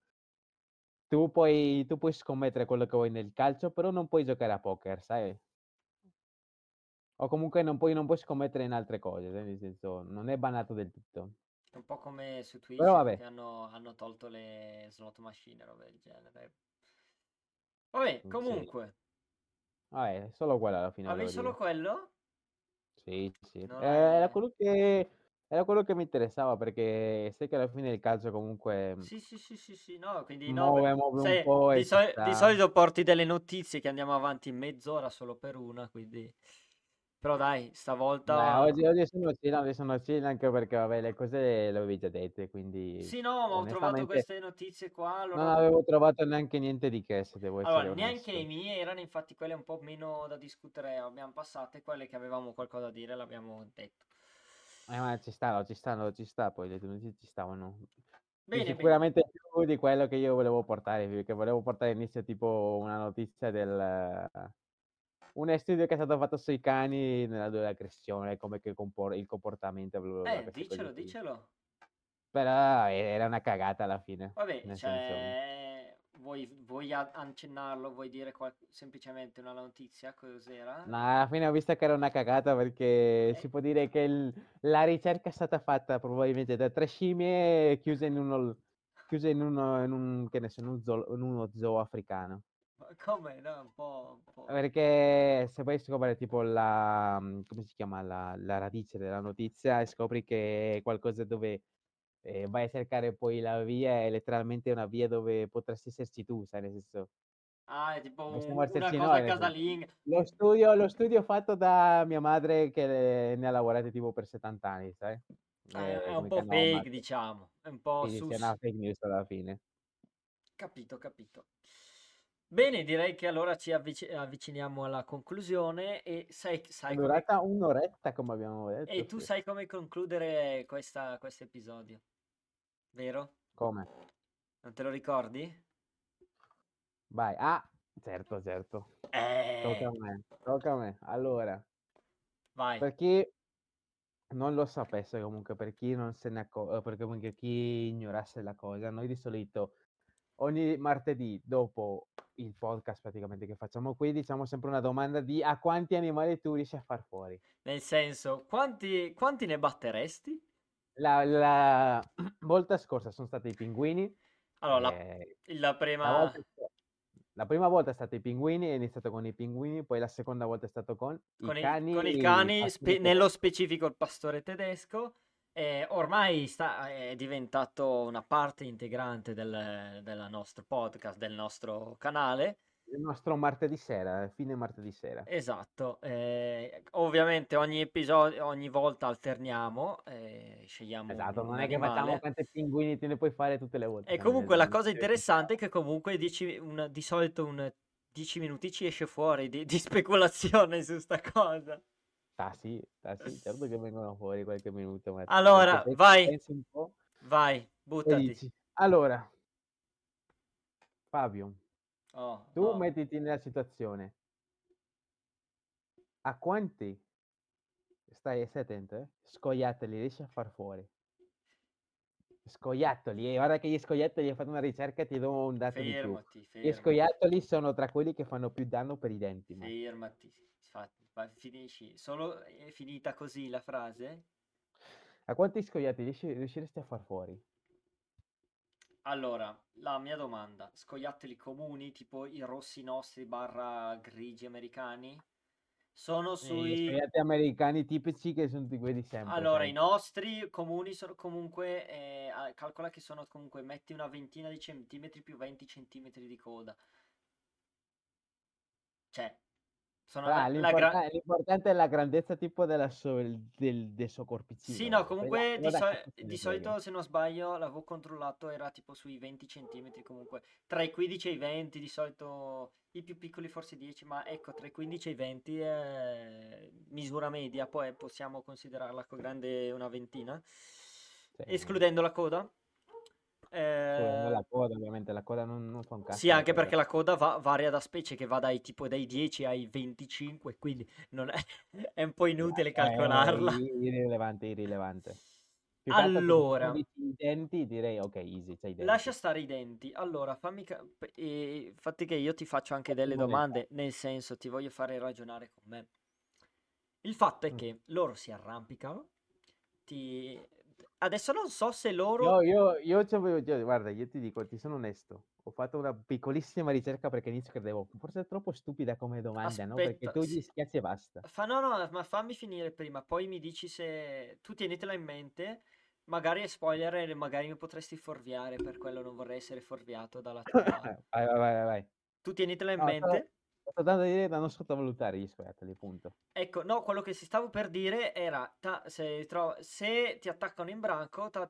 tu puoi tu puoi scommettere quello che vuoi nel calcio, però non puoi giocare a poker, sai? O comunque non puoi non puoi scommettere in altre cose, sai, nel senso, non è bannato del tutto. È un po' come su Twitch hanno hanno tolto le slot machine, robe del genere. Vabbè, comunque. Vabbè, solo quello alla fine Avevi solo dire. quello? Sì, sì. Non Era quello che era quello che mi interessava, perché sai che alla fine il calcio comunque Sì, sì, sì, sì, sì, no, quindi no, beh, muove muove un sai, po' di e soli di solito porti delle notizie che andiamo avanti mezz'ora solo per una, quindi però dai, stavolta oggi oggi sono chill oggi sono chill anche perché vabbè le cose le avevi già dette, quindi Sì, no, ma ho trovato queste notizie qua, non loro avevo trovato neanche niente di che, se devo Allora, essere neanche i miei erano infatti quelle un po' meno da discutere, abbiam passate, quelle che avevamo qualcosa da dire l'abbiamo detto. Eh, ma ci sta ci stanno ci sta poi, le tue notizie ci stavano. Bene, bene. sicuramente più di quello che io volevo portare, perché volevo portare all'inizio tipo una notizia del un studio che è stato fatto sui cani nella dell'aggressione, come che compor il comportamento, bla, bla, bla, Eh, qui. diccelo. Però e era una cagata alla fine, Vabbè, nel senso cioè, vuoi, vuoi accennarlo, vuoi dire qual- semplicemente una notizia? Cos'era? No, alla fine ho visto che era una cagata perché Eh, si può dire che il la ricerca è stata fatta probabilmente da 3 scimmie chiuse in uno chiuse in uno in un che ne so, in un zoo in uno zoo africano. Ma come? No, un po', un po'. Perché se vai a scovare tipo la mhmm, come si chiama, la la radice della notizia e scopri che è qualcosa dove, ehm, vai a cercare poi la via, è letteralmente una via dove potresti esserci tu, sai, nel senso Ah, è tipo un- una cosa noi, casalinga. Lo studio lo studio fatto da mia madre che ne ha lavorati tipo per 70 anni, sai, È, è ehm, un po' fake, Omac. diciamo. È un po' Quindi è sus. una fake news alla fine. Capito, capito. Bene, direi che allora ci avvici- avviciniamo alla conclusione e sai, È sai come... durata 1 oretta come abbiamo E detto, tu sì. sai come concludere questo episodio, vero? Come? Non te lo ricordi? Vai. Ah, certo, certo. Tocca a Eh, me, tocca a me. Allora, vai. per chi non lo sapesse comunque, per chi non se ne acco uhm, perché comunque chi ignorasse la cosa, noi di solito ogni martedì dopo il podcast praticamente che facciamo qui, diciamo sempre una domanda di: a quanti animali tu riesci a far fuori? Nel senso, quanti, quanti ne batteresti? La la volta scorsa son stati i pinguini, Allora, la, ehm, la la prima... volta la prima volta è stato i pinguini, è iniziato con i pinguini, poi la seconda volta è stato con i Con il, con il cani cani, spe- nello specifico il pastore tedesco, eh, ormai sta, è diventato una parte integrante del, del nostro podcast, del nostro canale. Il nostro martedì sera, fine martedì sera. Esatto, eh, ovviamente ogni episodio, ogni volta alterniamo, eh, scegliamo Esatto, non è che facciamo quanti pinguini te ne puoi fare tutte le volte, E comunque la cosa interessante è che comunque dici un- di solito un 10 minuti ci esce fuori di, di speculazione su sta cosa. Ah sì, ah sì, certo che vengono fuori qualche minuto, ma Allora, vai, vai, buttati. dici: "Allora" Fabio, Oh, tu no. mettiti nella situazione a quanti Stai, stai attento, eh. Scoiattoli, riesci a far fuori. Scoiattoli, e guarda che gli scoiattoli, ho fatto una ricerca e ti do un dato di più. Fermati, Gli fermati, scoiattoli sono tra quelli che fanno più danno per i denti, ma Fa- ma finisci. Solo è finita così la frase? a quanti scoiattoli riesci- riusciresti a far fuori? Allora, la mia domanda, scoiattoli comuni, tipo i rossi nostri barra grigi americani, sono Eh, Gli sui... scoiattoli americani tipici che sono di quelli sempre, Allora, sai. i nostri comuni sono comunque, eh, calcola che sono comunque, metti una ventina di centimetri più 20 centimetri di coda. Cioè, Ah, la gra- l'importa- l'importante è la grandezza tipo della so- del, del suo corpicino. Sì, no, comunque di, so- di solito, se non sbaglio, l'avevo controllato, era tipo sui 20 centimetri comunque. Tra i 15 e i 20, di solito i più piccoli forse 10, ma ecco, tra i 15 e i 20 è misura media, poi possiamo considerarla co- grande una ventina, Sì, escludendo la coda. Eh, la coda, ovviamente, la coda non, non fa un cazzo. sì, anche coda. perché la coda va- varia da specie, che va dai tipo dai 10 ai 25, quindi non è, è un po' inutile Eh, calcolarla. i- irrilevante, irrilevante. Più Allora, i denti, direi ok, easy, c'hai i lascia denti. stare i denti. Allora, fammi ca- e fatti che io ti faccio anche delle domande, nel senso ti voglio fare ragionare con me. Il fatto è Mm. che loro si arrampicano, ti... adesso non so se Io, loro... io, io, c'avevo- io- guarda, io ti dico, ti sono onesto. Ho fatto una piccolissima ricerca perché all'inizio credevo, forse è troppo stupida come domanda, no? Perché Aspetta, tu gli sì. schiacci e basta. Fa, no, no, ma fammi finire prima, poi mi dici se... Tu tienitela in mente, magari è spoiler e magari mi potresti fuorviare, per quello non vorrei essere fuorviato dalla tua... Vai, vai, vai, vai. Tu tienitela in No, sto, mente. Sto dando a dire da non sottovalutare gli scoiattoli, punto. Ecco, no, quello che si stavo per dire era, ta- se, tro- se ti attaccano in branco, ta-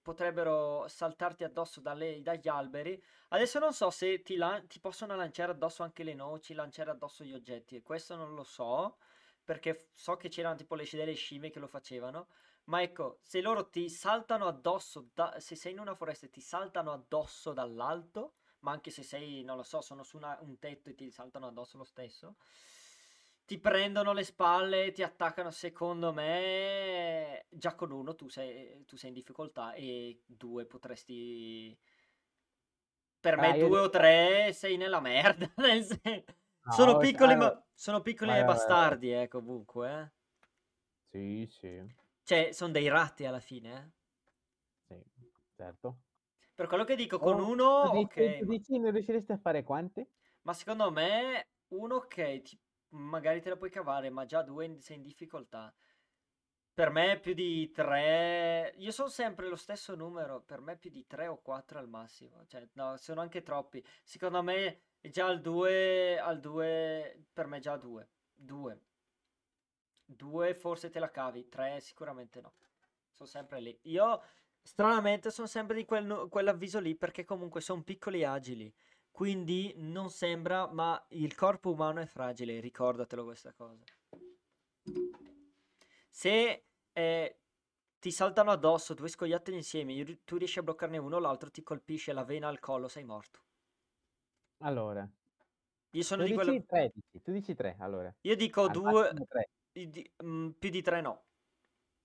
potrebbero saltarti addosso dalle- dagli alberi. Adesso non so se ti, lan- ti possono lanciare addosso anche le noci, lanciare addosso gli oggetti, questo non lo so, perché so che c'erano tipo le, delle scimmie che lo facevano. Ma ecco, se loro ti saltano addosso, da- se sei in una foresta e ti saltano addosso dall'alto, ma anche se sei, non lo so, sono su una- un tetto e ti saltano addosso lo stesso, ti prendono le spalle, ti attaccano, secondo me, già con uno tu sei, tu sei in difficoltà e due potresti... Per Ah, me io due o tre sei nella merda, nel sen- No, Sono piccoli, ma sono piccoli e vai. bastardi, eh, comunque, eh. Sì, sì, Cioè, sono dei ratti alla fine, eh. sì, certo. Per quello che dico, con Oh, uno, ok, dici, non riusciresti a fare quanti? Ma secondo me, uno ok, ti- magari te la puoi cavare, ma già due sei in difficoltà. Per me più di tre, io sono sempre lo stesso numero, per me più di tre o quattro al massimo, cioè no, sono anche troppi. Secondo me già al due, al due, per me già due, due, due forse te la cavi, tre sicuramente no, sono sempre lì. Io stranamente sono sempre di quel quell'avviso lì perché comunque sono piccoli e agili. Quindi non sembra, ma il corpo umano è fragile, ricordatelo questa cosa. Se eh, ti saltano addosso due scoiattoli insieme, tu riesci a bloccarne uno, l'altro ti colpisce la vena al collo, sei morto. Allora, Io sono tu di dici quello... tre, dici, tu dici tre, allora. Io dico Al due... di- mm, più di tre no.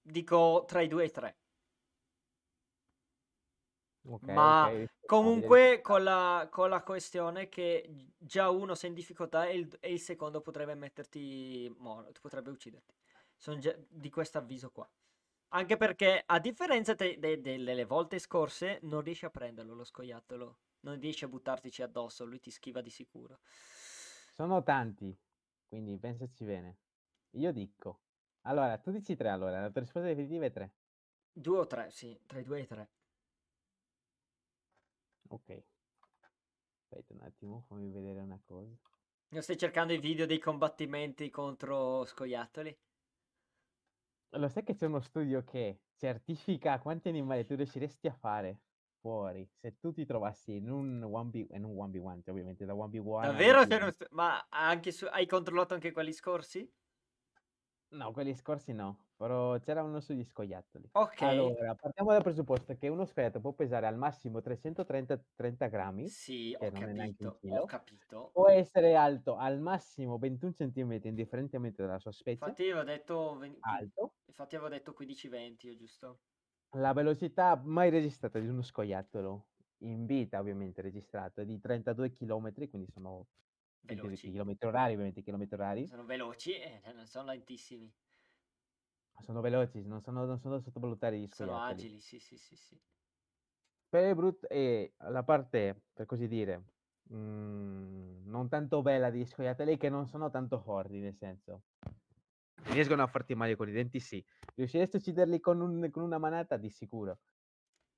Dico tra i due e i tre. Ma ok, rispettabile, comunque con la, con la questione che gi- già uno sei in difficoltà e il, e il secondo potrebbe metterti morto, potrebbe ucciderti. Sono di questo avviso qua. Anche perché a differenza de- de- delle volte scorse non riesci a prenderlo lo scoiattolo. Non riesci a buttartici addosso, lui ti schiva di sicuro. Sono tanti, quindi pensaci bene. Io dico. Allora, tu dici tre, allora, la tua risposta definitiva è tre. Due o tre, sì, tra i due e i tre. Ok. Aspetta un attimo, fammi vedere una cosa. Non stai cercando i video dei combattimenti contro scoiattoli? Lo sai che c'è uno studio che certifica quanti animali tu riusciresti a fare fuori se tu ti trovassi in un 1v, in un 1v1, cioè ovviamente da 1v1 a Davvero? 1v1. uno stu- Ma anche su- hai controllato anche quelli scorsi? No, quelli scorsi no, però c'era uno sugli scoiattoli. Ok, Allora, partiamo dal presupposto che uno scoiattolo può pesare al massimo 330 30 grammi, sì, ho capito, ho capito. può essere alto al massimo 21 centimetri, indifferentemente dalla sua specie, Infatti avevo detto, ven- qui- alto. infatti avevo detto 15-20, io, giusto? La velocità mai registrata di uno scoiattolo, in vita ovviamente registrata, è di 32 km, quindi sono Veloci. chilometri orari, ovviamente chilometri orari. Sono veloci e non sono lentissimi. Sono veloci, non sono, non sono da sottovalutare gli Sono scoiattoli. agili, sì, sì, sì, sì. Per brut è la parte, per così dire, mhmm, non tanto bella degli scoiattoli che non sono tanto forti, nel senso riescono a farti male con i denti, sì. Riusciresti a ucciderli con un con una manata? Di sicuro.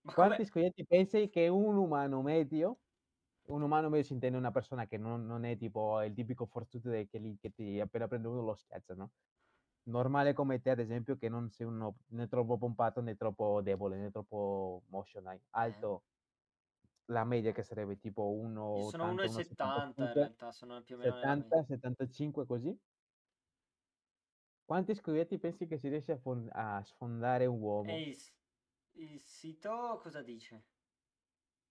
Ma Quanti scoiattoli pensi che un umano medio un umano medio si intende una persona che non non è tipo il tipico forzuto che lì che ti appena prende uno lo schiaccia, no, normale come te ad esempio che non sei uno né troppo pompato né troppo debole, né troppo motion hai, Eh, alto la media che sarebbe tipo io sono 1,80, 1,70 in 1,75, realtà, sono più o meno nella media. 70, 75 così? Quanti scoiattoli pensi che si riesce a fon a sfondare un uomo? E il, il sito cosa dice?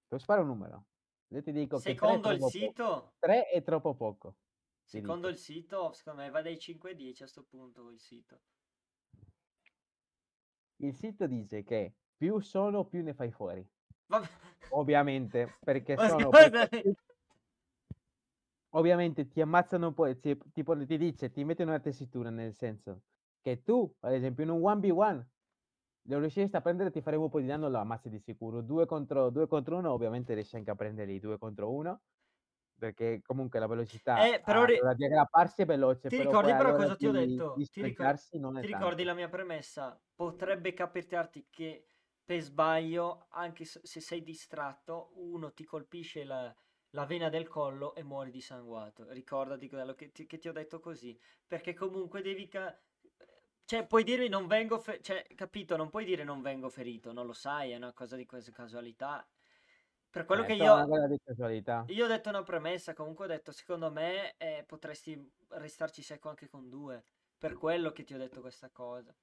Ti sparo un numero. Io ti dico che 3 è Secondo il troppo poco. sito, 3 è troppo poco, ti secondo dico. il sito, secondo me va dai 5 ai 10 a sto punto il sito. Il sito dice che più sono, più ne fai fuori. Vabbè. Ovviamente, perché sono perché ovviamente ti ammazzano poi, ti tipo ti dice, ti mette in una tessitura, nel senso che tu, ad esempio, in un 1v1 lo riusciresti a prendere, ti faremo un po' di danno, lo ammazzi di sicuro. 2 contro 2 contro 1 ovviamente riesci anche a prenderli 2 contro 1, perché comunque la velocità Eh, però ri- all'ora di aggrapparsi è veloce, Ti però ricordi però all'ora cosa ti ho di detto? di Ti, ricor- ti ricordi la mia premessa? Potrebbe capitarti che per sbaglio, anche se sei distratto, uno ti colpisce la, la vena del collo e muori dissanguato. Ricordati quello che ti, che ti ho detto così. Perché comunque devi... ca- cioè, puoi dirmi non vengo... fe- cioè, capito? Non puoi dire non vengo ferito, non lo sai, è una cosa di queste casualità. Per quello che è una io... Io ho detto una premessa, comunque ho detto, secondo me eh, potresti restarci secco anche con due. Per quello che ti ho detto questa cosa.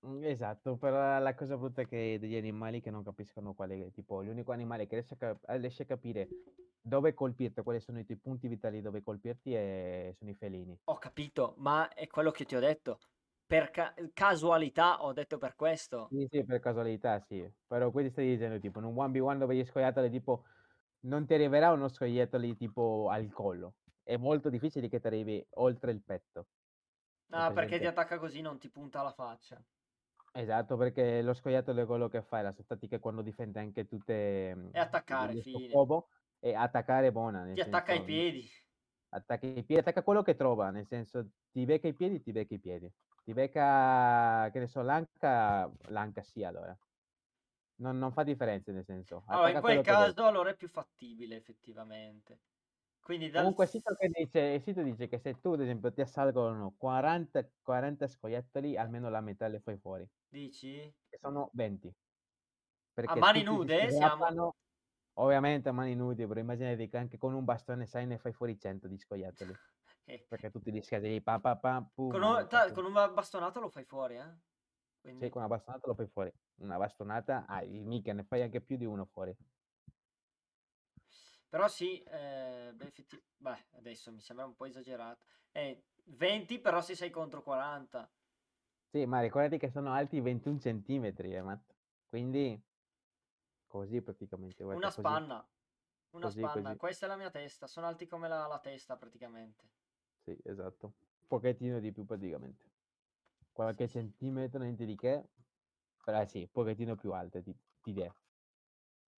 Mhmm, esatto, però la cosa brutta è che degli animali che non capiscono quale tipo l'unico animale che riesce a cap a riesce a capire dove colpirti, quali sono i tuoi punti vitali dove colpirti, ehm, sono i felini. Ho capito, ma è quello che ti ho detto. Per ca- casualità ho detto per questo. Sì, sì, per casualità sì, però qui ti stai dicendo tipo in un 1v1 dove gli scoiattoli tipo non ti arriverà uno scoiattolo tipo al collo. È molto difficile che ti arrivi oltre il petto. Ah, perché ti attacca così, non ti punta alla faccia. Esatto, perché lo scoiattolo è quello che fa, la sua tattica quando difende anche tutte E attaccare, fine. scopo è attaccare buona, Ti attacca ai senso piedi. attacca i piedi, attacca quello che trova, nel senso ti becca i piedi, ti becca i piedi. Ti becca, che ne so, l'anca, l'anca sì allora. Non non fa differenza, nel senso, Allora, in quel caso allora è più fattibile, effettivamente. Quindi dal... Comunque il sito che dice il sito dice che se tu ad esempio ti assalgono 40 40 scoiattoli, almeno la metà le fai fuori, Dici? che sono 20. A Perché mani tutti si nude siamo... ovviamente a mani nude, però immaginati che anche con un bastone, sai, ne fai fuori 100 di scoiattoli, Eh, perché tutti li scassi pa pa pa, pum, Con, un, ta- con una bastonata lo fai fuori, eh? Sì, Quindi... con una bastonata lo fai fuori. Una bastonata, ah, mica ne fai anche più di uno fuori. Però sì, eh, beh, effetti- beh, adesso mi sembra un po' esagerato. Eh, 20 però se sei contro 40. Sì, ma ricordati che sono alti 21 centimetri, eh, Matt. Quindi così praticamente, Una guarda, così, spanna. Una così, spanna. così. Questa è la mia testa. Sono alti come la, la testa praticamente. Sì, esatto. Un pochettino di più praticamente. Qualche centimetro, niente di che. Però sì, un pochettino più alte di, di te.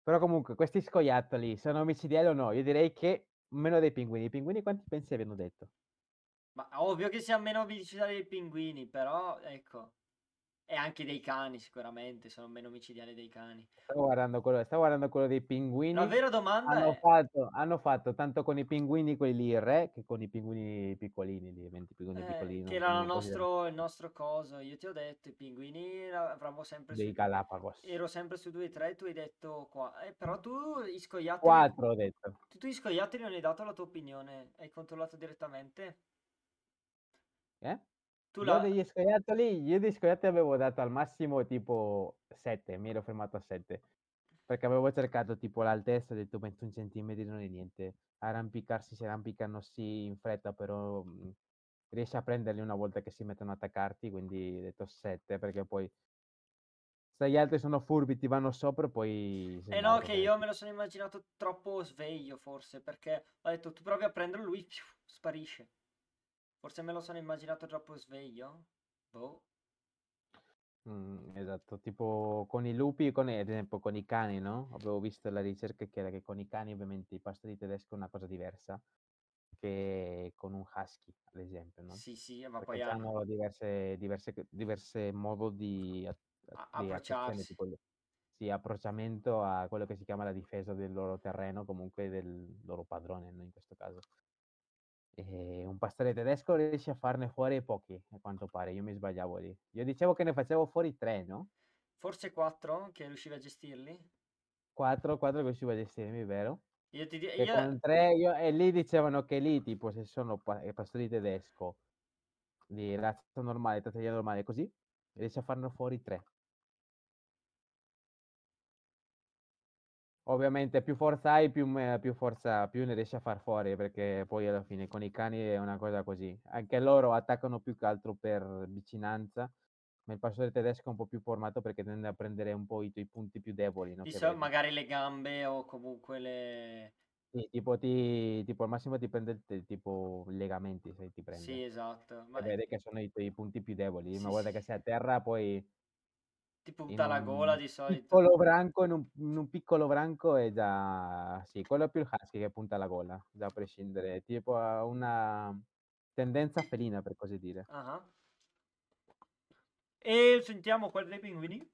Però comunque, questi scoiattoli sono omicidiali o no? Io direi che meno dei pinguini. I pinguini quanti pensi abbiano detto? Ma ovvio che siamo meno omicidiali dei pinguini, però ecco. E anche dei cani sicuramente, sono meno omicidiali dei cani. Stavo guardando quello, stavo guardando quello dei pinguini. La vera domanda Hanno è... fatto, hanno fatto tanto con i pinguini quelli lì, il re, che con i pinguini piccolini, lì, 20 pinguini eh, piccolini. che era il nostro, il nostro coso. Io ti ho detto, i pinguini avremmo sempre dei su... Galapagos. Ero sempre su 2 e 3, tu hai detto qua. Eh, però tu i scoiattoli... 4 ho detto. Tu, tu i scoiattoli non hai dato la tua opinione, hai controllato direttamente? Eh? Tu Io la... degli scoiattoli, io degli scoiattoli avevo dato al massimo tipo 7, mi ero fermato a 7. Perché avevo cercato tipo l'altezza, ho detto 21 centimetri non è niente. Arrampicarsi si arrampicano sì in fretta, però mh, riesci a prenderli una volta che si mettono a attaccarti, quindi ho detto 7 perché poi se gli altri sono furbi ti vanno sopra poi... Eh no, che sai. io me lo sono immaginato troppo sveglio, forse, perché ho detto tu provi a prenderlo, lui piu, sparisce. Forse me lo sono immaginato troppo sveglio? Boh. Mm, esatto, tipo con i lupi, con, ad esempio con i cani, no? Avevo visto la ricerca che era che con i cani ovviamente i pastori tedeschi è una cosa diversa che con un husky, ad esempio, no? Sì, sì, ma Perché poi hanno diverse, diverse, diverse modo di, a- di approcciarsi. tipo sì, approcciamento a quello che si chiama la difesa del loro terreno, comunque del loro padrone, no? In questo caso. E un pastore tedesco riesce a farne fuori pochi, a quanto pare, io mi sbagliavo lì. Io dicevo che ne facevo fuori tre, no? Forse 4 che riuscivi a gestirli? 4, 4 che riuscivo a gestirmi, vero? Io ti di- Che io- 3 io e lì dicevano che lì, tipo, se sono pa pastori tedesco di razza normale, trattaglia normale così, riesci a farne fuori 3. Ovviamente più forza hai, più me più forza più ne riesci a far fuori, perché poi alla fine con i cani è una cosa così. Anche loro attaccano più che altro per vicinanza, ma il pastore tedesco è un po' più formato perché tende a prendere un po' i tuoi punti più deboli, no, di che so- vedi. magari le gambe o comunque le... Sì, tipo ti tipo al massimo ti prende il t tipo i legamenti se ti prende. Sì, esatto. Ma vede che sono i tuoi punti più deboli. Sì, Una volta sì. che sei a terra poi ti punta la gola di solito. piccolo branco in un in un piccolo branco è già sì, quello è più il husky che punta la gola, già a prescindere. Tipo ha una tendenza felina, per così dire. Ah. E sentiamo quella dei pinguini?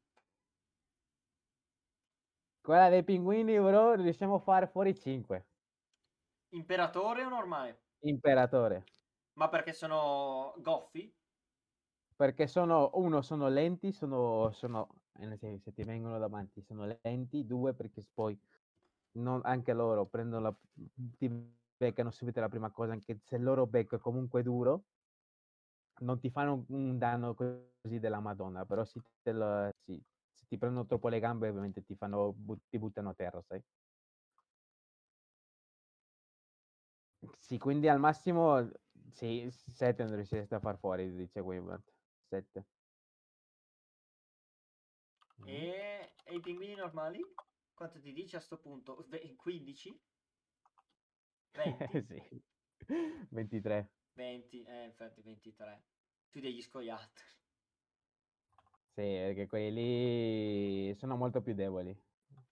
Quella dei pinguini, bro, riusciamo a fare fuori 5. Imperatore o normale? Imperatore. Ma perché sono goffi? Perché sono 1 sono lenti, sono sono eh, se ti vengono davanti sono lenti, 2 perché poi non anche loro prendono la ti beccano subito la prima cosa, anche se il loro becco è comunque duro non ti fanno un danno così della Madonna, però se te l sì, se ti prendono troppo le gambe ovviamente ti fanno ti buttano a terra, sai? Sì, quindi al massimo sì, 7 non riuscireste a far fuori, dice Wayward. 7. Mh. E... e i pinguini normali? Quanto ti dice a sto punto? Ve- 15? 20? Sì. 23. 20, eh, infatti 23. Più degli scoiattoli. Sì, perché quelli sono molto più deboli.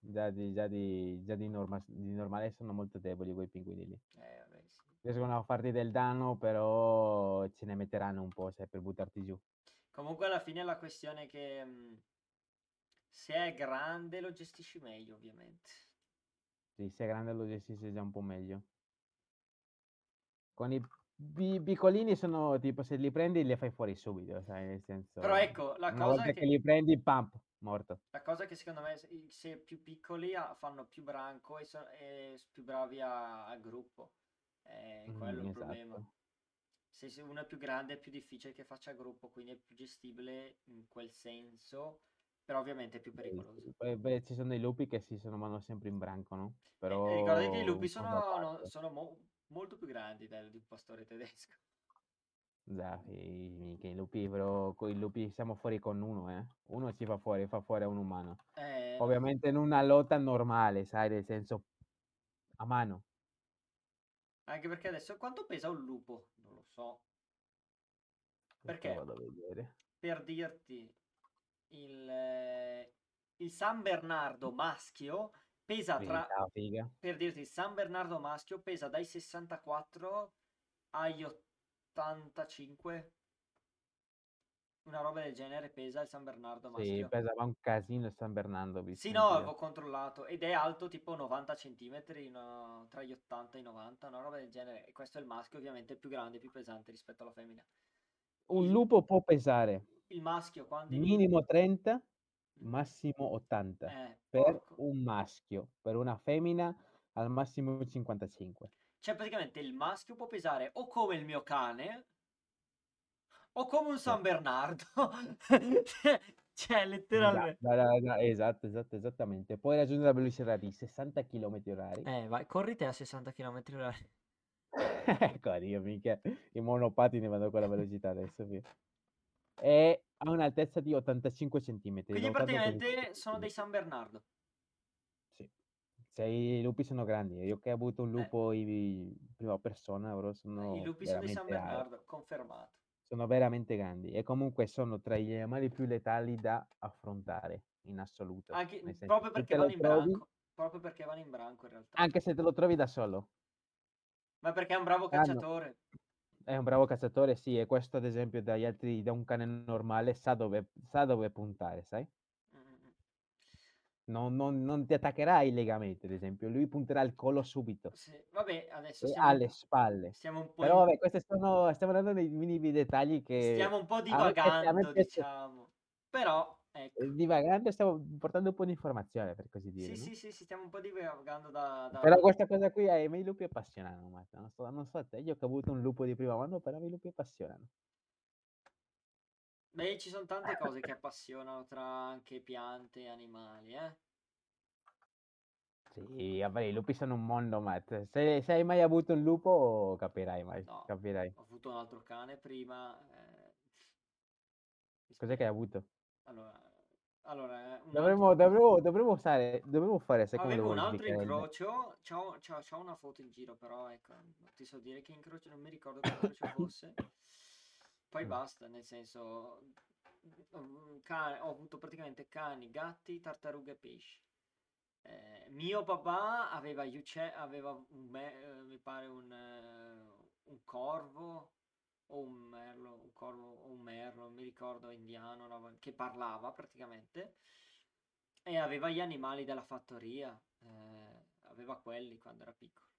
Già di già di già di norma di normale sono molto deboli quei pinguini lì. Eh, vabbè, sì. Riescono a farti del danno, però ce ne metteranno un po', sai, per buttarti giù. Comunque alla fine la questione è che mh, se è grande lo gestisci meglio, ovviamente. Sì, se è grande lo gestisci già un po' meglio. Con i pi piccolini sono tipo se li prendi li fai fuori subito, sai, nel senso Però ecco, la cosa volta che... che li prendi, pam, morto. La cosa che secondo me, se- più piccoli fanno più branco e sono e s- più bravi a, a gruppo. È quello Mh, il problema. esatto. Se se uno è più grande è più difficile che faccia gruppo, quindi è più gestibile in quel senso, però ovviamente è più Beh, pericoloso. poi beh, ci sono i lupi che si sono vanno sempre in branco, no, E, e ricordati che i però lupi sono, no- sono mo- molto più grandi del, un pastore tedesco. Già, i minchia, i lupi però coi lupi siamo fuori con 1, eh. 1 ci fa fuori, fa fuori a un umano. Eh. Ovviamente in una lotta normale, sai, nel senso a mano. Anche perché adesso quanto pesa un lupo? So. Perché vado a vedere. per dirti il, eh, il San Bernardo maschio pesa tra figa. per dirti il San Bernardo maschio pesa dai 64 agli 85 una roba del genere pesa il San Bernardo Sì, maschio pesava un casino il San Bernardo, sì no avevo controllato ed è alto tipo 90 centimetri no, tra gli 80 e i 90 una roba del genere. E questo è il maschio ovviamente più grande più pesante rispetto alla femmina. Un lupo può pesare il maschio quando minimo 30, Mm. massimo 80 eh per porco. un maschio, per una femmina al massimo 55. Cioè, praticamente il maschio può pesare o come il mio cane O come un. San Bernardo. Cioè, letteralmente. no, no, no, esatto, esatto, esattamente. Puoi raggiungere la velocità di 60 chilometri orari. Eh, vai, corri te a 60 km orari. Ecco, io minchia, i monopattini vanno con la velocità adesso, via. E ha un'altezza di 85 centimetri, Quindi praticamente sono dei San Bernardo. Sì. Se i lupi sono grandi, io che ho avuto un Eh. lupo in prima persona, I sono lupi sono dei San Bernardo, confermato. Sono veramente grandi e comunque sono tra gli animali più letali da affrontare in assoluto. Anche, senso, proprio perché vanno in trovi branco. Proprio perché vanno in branco in realtà. anche se te lo trovi da solo. Ma perché è un bravo cacciatore. è un bravo cacciatore, sì, e questo ad esempio dagli altri da un cane normale sa dove sa dove puntare, sai? Non non non ti attaccherà illegalmente, ad esempio, lui punterà al collo subito Sì, vabbè, adesso stiamo un alle spalle. stiamo un po' Però vabbè, queste sono stiamo andando nei minimi dettagli che stiamo un po' a me piace a me divagando, piace diciamo. Però, ecco. ehm, divagando stiamo portando un po' di informazione, per così dire, Sì, no? sì, sì, sì, stiamo un po' divagando da Però da questa cosa qui me i lupi appassionano, Matt, non so non so te, io che ho avuto un lupo di prima mano, però a i lupi appassionano. Beh, ci son tante cose che appassionano tra anche piante e animali, eh. Sì, vabbè, i lupi sono un mondo, Matt. Se se hai mai avuto un lupo capirai mai No, capirai. ho avuto un altro cane prima, ehm Cos'è che hai avuto? Allora allora, un altro Dovremmo dovremmo dovremmo usare dovremmo fare Avevo devo un altro incrocio, c'ho c'ho c'ho una foto in giro, però ecco, non ti so dire che incrocio, non mi ricordo che incrocio fosse. Poi Mh. basta, nel senso, mhmm, ca ho avuto praticamente cani, gatti, tartarughe e pesci. Ehm, mio papà aveva ucce aveva un me ehm, mi pare un un corvo o un merlo, un corvo o un merlo, mi ricordo, indiano, che parlava praticamente. E aveva gli animali della fattoria, ehm, aveva quelli quando era piccolo.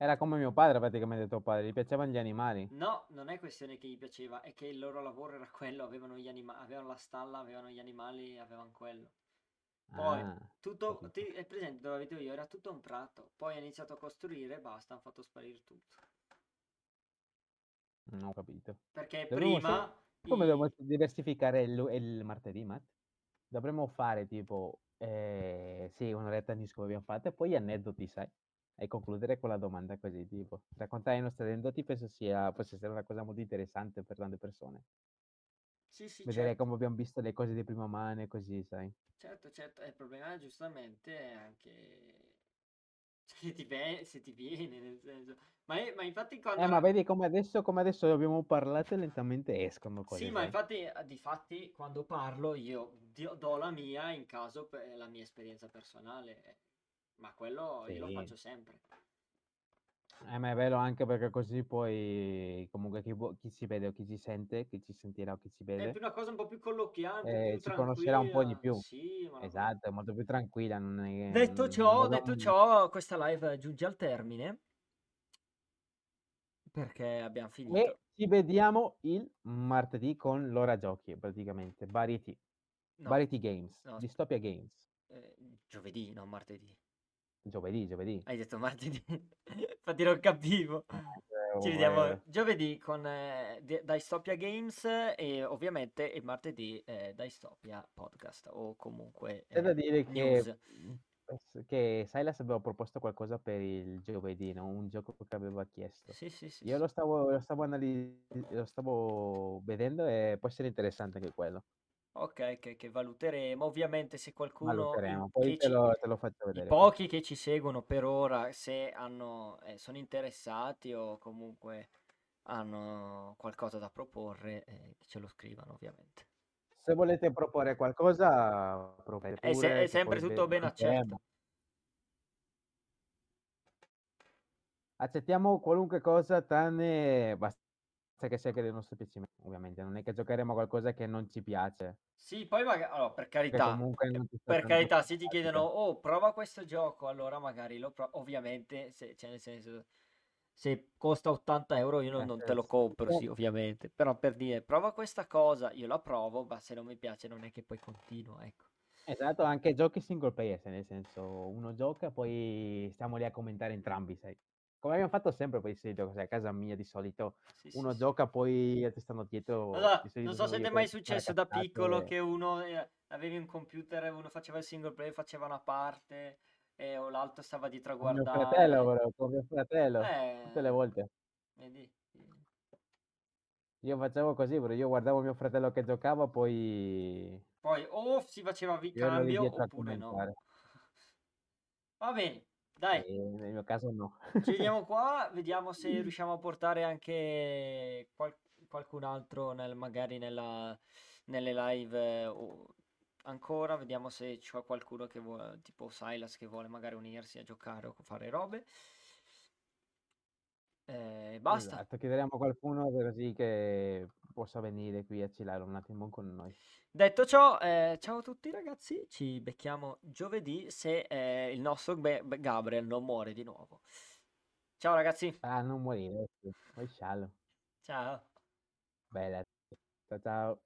Era come mio padre praticamente tuo padre, gli piacevano gli animali? No, non è questione che gli piaceva, è che il loro lavoro era quello, avevano gli anima avevano la stalla, avevano gli animali, avevan quello. Poi Ah, tutto capito. ti hai presente dove abito io? Era tutto un prato, poi ha iniziato a costruire e basta, han fatto sparire tutto. Mh, ho capito. Perché Dovremmo prima sai come i diversificare il lu il martedì, Matt? Dovremmo fare tipo, ehm, sì, un'oretta news come abbiam fatto e poi aneddoti, sai? E concludere con la domanda così, tipo, raccontare i nostri aneddoti penso sia possa essere una cosa molto interessante per tante persone. Sì, sì, Vedere certo. come abbiam visto le cose di prima mano e così, sai? Certo, certo, il problema giustamente è anche se ti ve se ti viene, nel senso ma i ma infatti quando Eh, ma vedi come adesso come adesso abbiamo parlato lentamente escono Sì, cose, ma sai? infatti a difatti quando parlo io do la mia in caso pe la mia esperienza personale, ma quello io lo Sì. faccio sempre. Eh, ma è bello anche perché così poi comunque chi chi si vede o chi ci sente, chi ci sentirà o chi ci È vede più una cosa un po' più colloquiale, ehm, più ci conoscerà un po' di più. Sì, ma Esatto, è molto più tranquilla, non è Detto non ciò dovrà detto ciò, questa live giunge al termine perché abbiam finito. E ci vediamo il martedì con l'ora giochi praticamente, Variety No. Variety Games, No, asp Dystopia Games. ehm, giovedì, non martedì. Giovedì, giovedì. Hai detto martedì? Infatti non capivo. Eh, Ci oh, vediamo eh. giovedì con D Dystopia Games e ovviamente il martedì, ehm, Dystopia Podcast o comunque, C'è da dire che news. pens che Silas aveva proposto qualcosa per il giovedì, no, un gioco che aveva chiesto. Sì, sì, sì, Io sì. lo stavo lo stavo anali lo stavo vedendo e può essere interessante anche quello. Okay, che che valuteremo. Ovviamente se qualcuno Valuteremo, poi te lo te lo faccio i vedere poi. pochi che ci seguono per ora, se hanno ehm, sono interessati o comunque hanno qualcosa da proporre, che ce lo scrivano ovviamente. Se volete proporre qualcosa proponete È se è pure sempre tutto ben accetto. Accettiamo qualunque cosa tranne basta che sia anche del nostro piacimento, ovviamente, non è che giocheremo a qualcosa che non ci piace. Sì, poi maga allora per Che carità, comunque non ci sta per carità se ti chiedono: simpatica. "Oh, prova questo gioco", allora magari lo pro ovviamente se cioè nel senso, se costa 80 € io non Eh, non te lo se compro, sì, ovviamente. Però per dire: "Prova questa cosa", io la provo, ma se non mi piace non è che poi continuo, ecco. Esatto, anche giochi single player, cioè nel senso, uno gioca poi stiamo lì a commentare entrambi, sai? Come abbiamo fatto sempre poi solito, così a casa mia di solito, Sì, sì, uno sì. gioca poi gli altri stanno dietro, Allora, non so se ti è mai successo da piccolo cazzate. che uno eh, avevi un computer e uno faceva il single player, faceva una parte e o l'altro stava dietro a Con mio fratello guardare. però, con mio fratello, tutte le Eh, volte. vedi? Io facevo così, bro, io guardavo mio fratello che giocava, poi Poi o si faceva vi cambio oppure no. Va bene, dai. Ehm, nel mio caso no. Chiudiamo qua, vediamo se riusciamo a portare anche qual- qualcun altro nel- magari nella, nelle live eh, o ancora, vediamo se c'è qualcuno che vuole, tipo Silas che vuole magari unirsi a giocare o fare robe. Eh, basta. Esatto, chiederemo a qualcuno così che possa venire qui a chillare un attimo con noi. Detto ciò, eh, ciao a tutti ragazzi, ci becchiamo giovedì se eh, il nostro Be- Be- Gabriel non muore di nuovo. Ciao ragazzi, Ah, non morire, sciallo. ciao. Bella. Ciao ciao.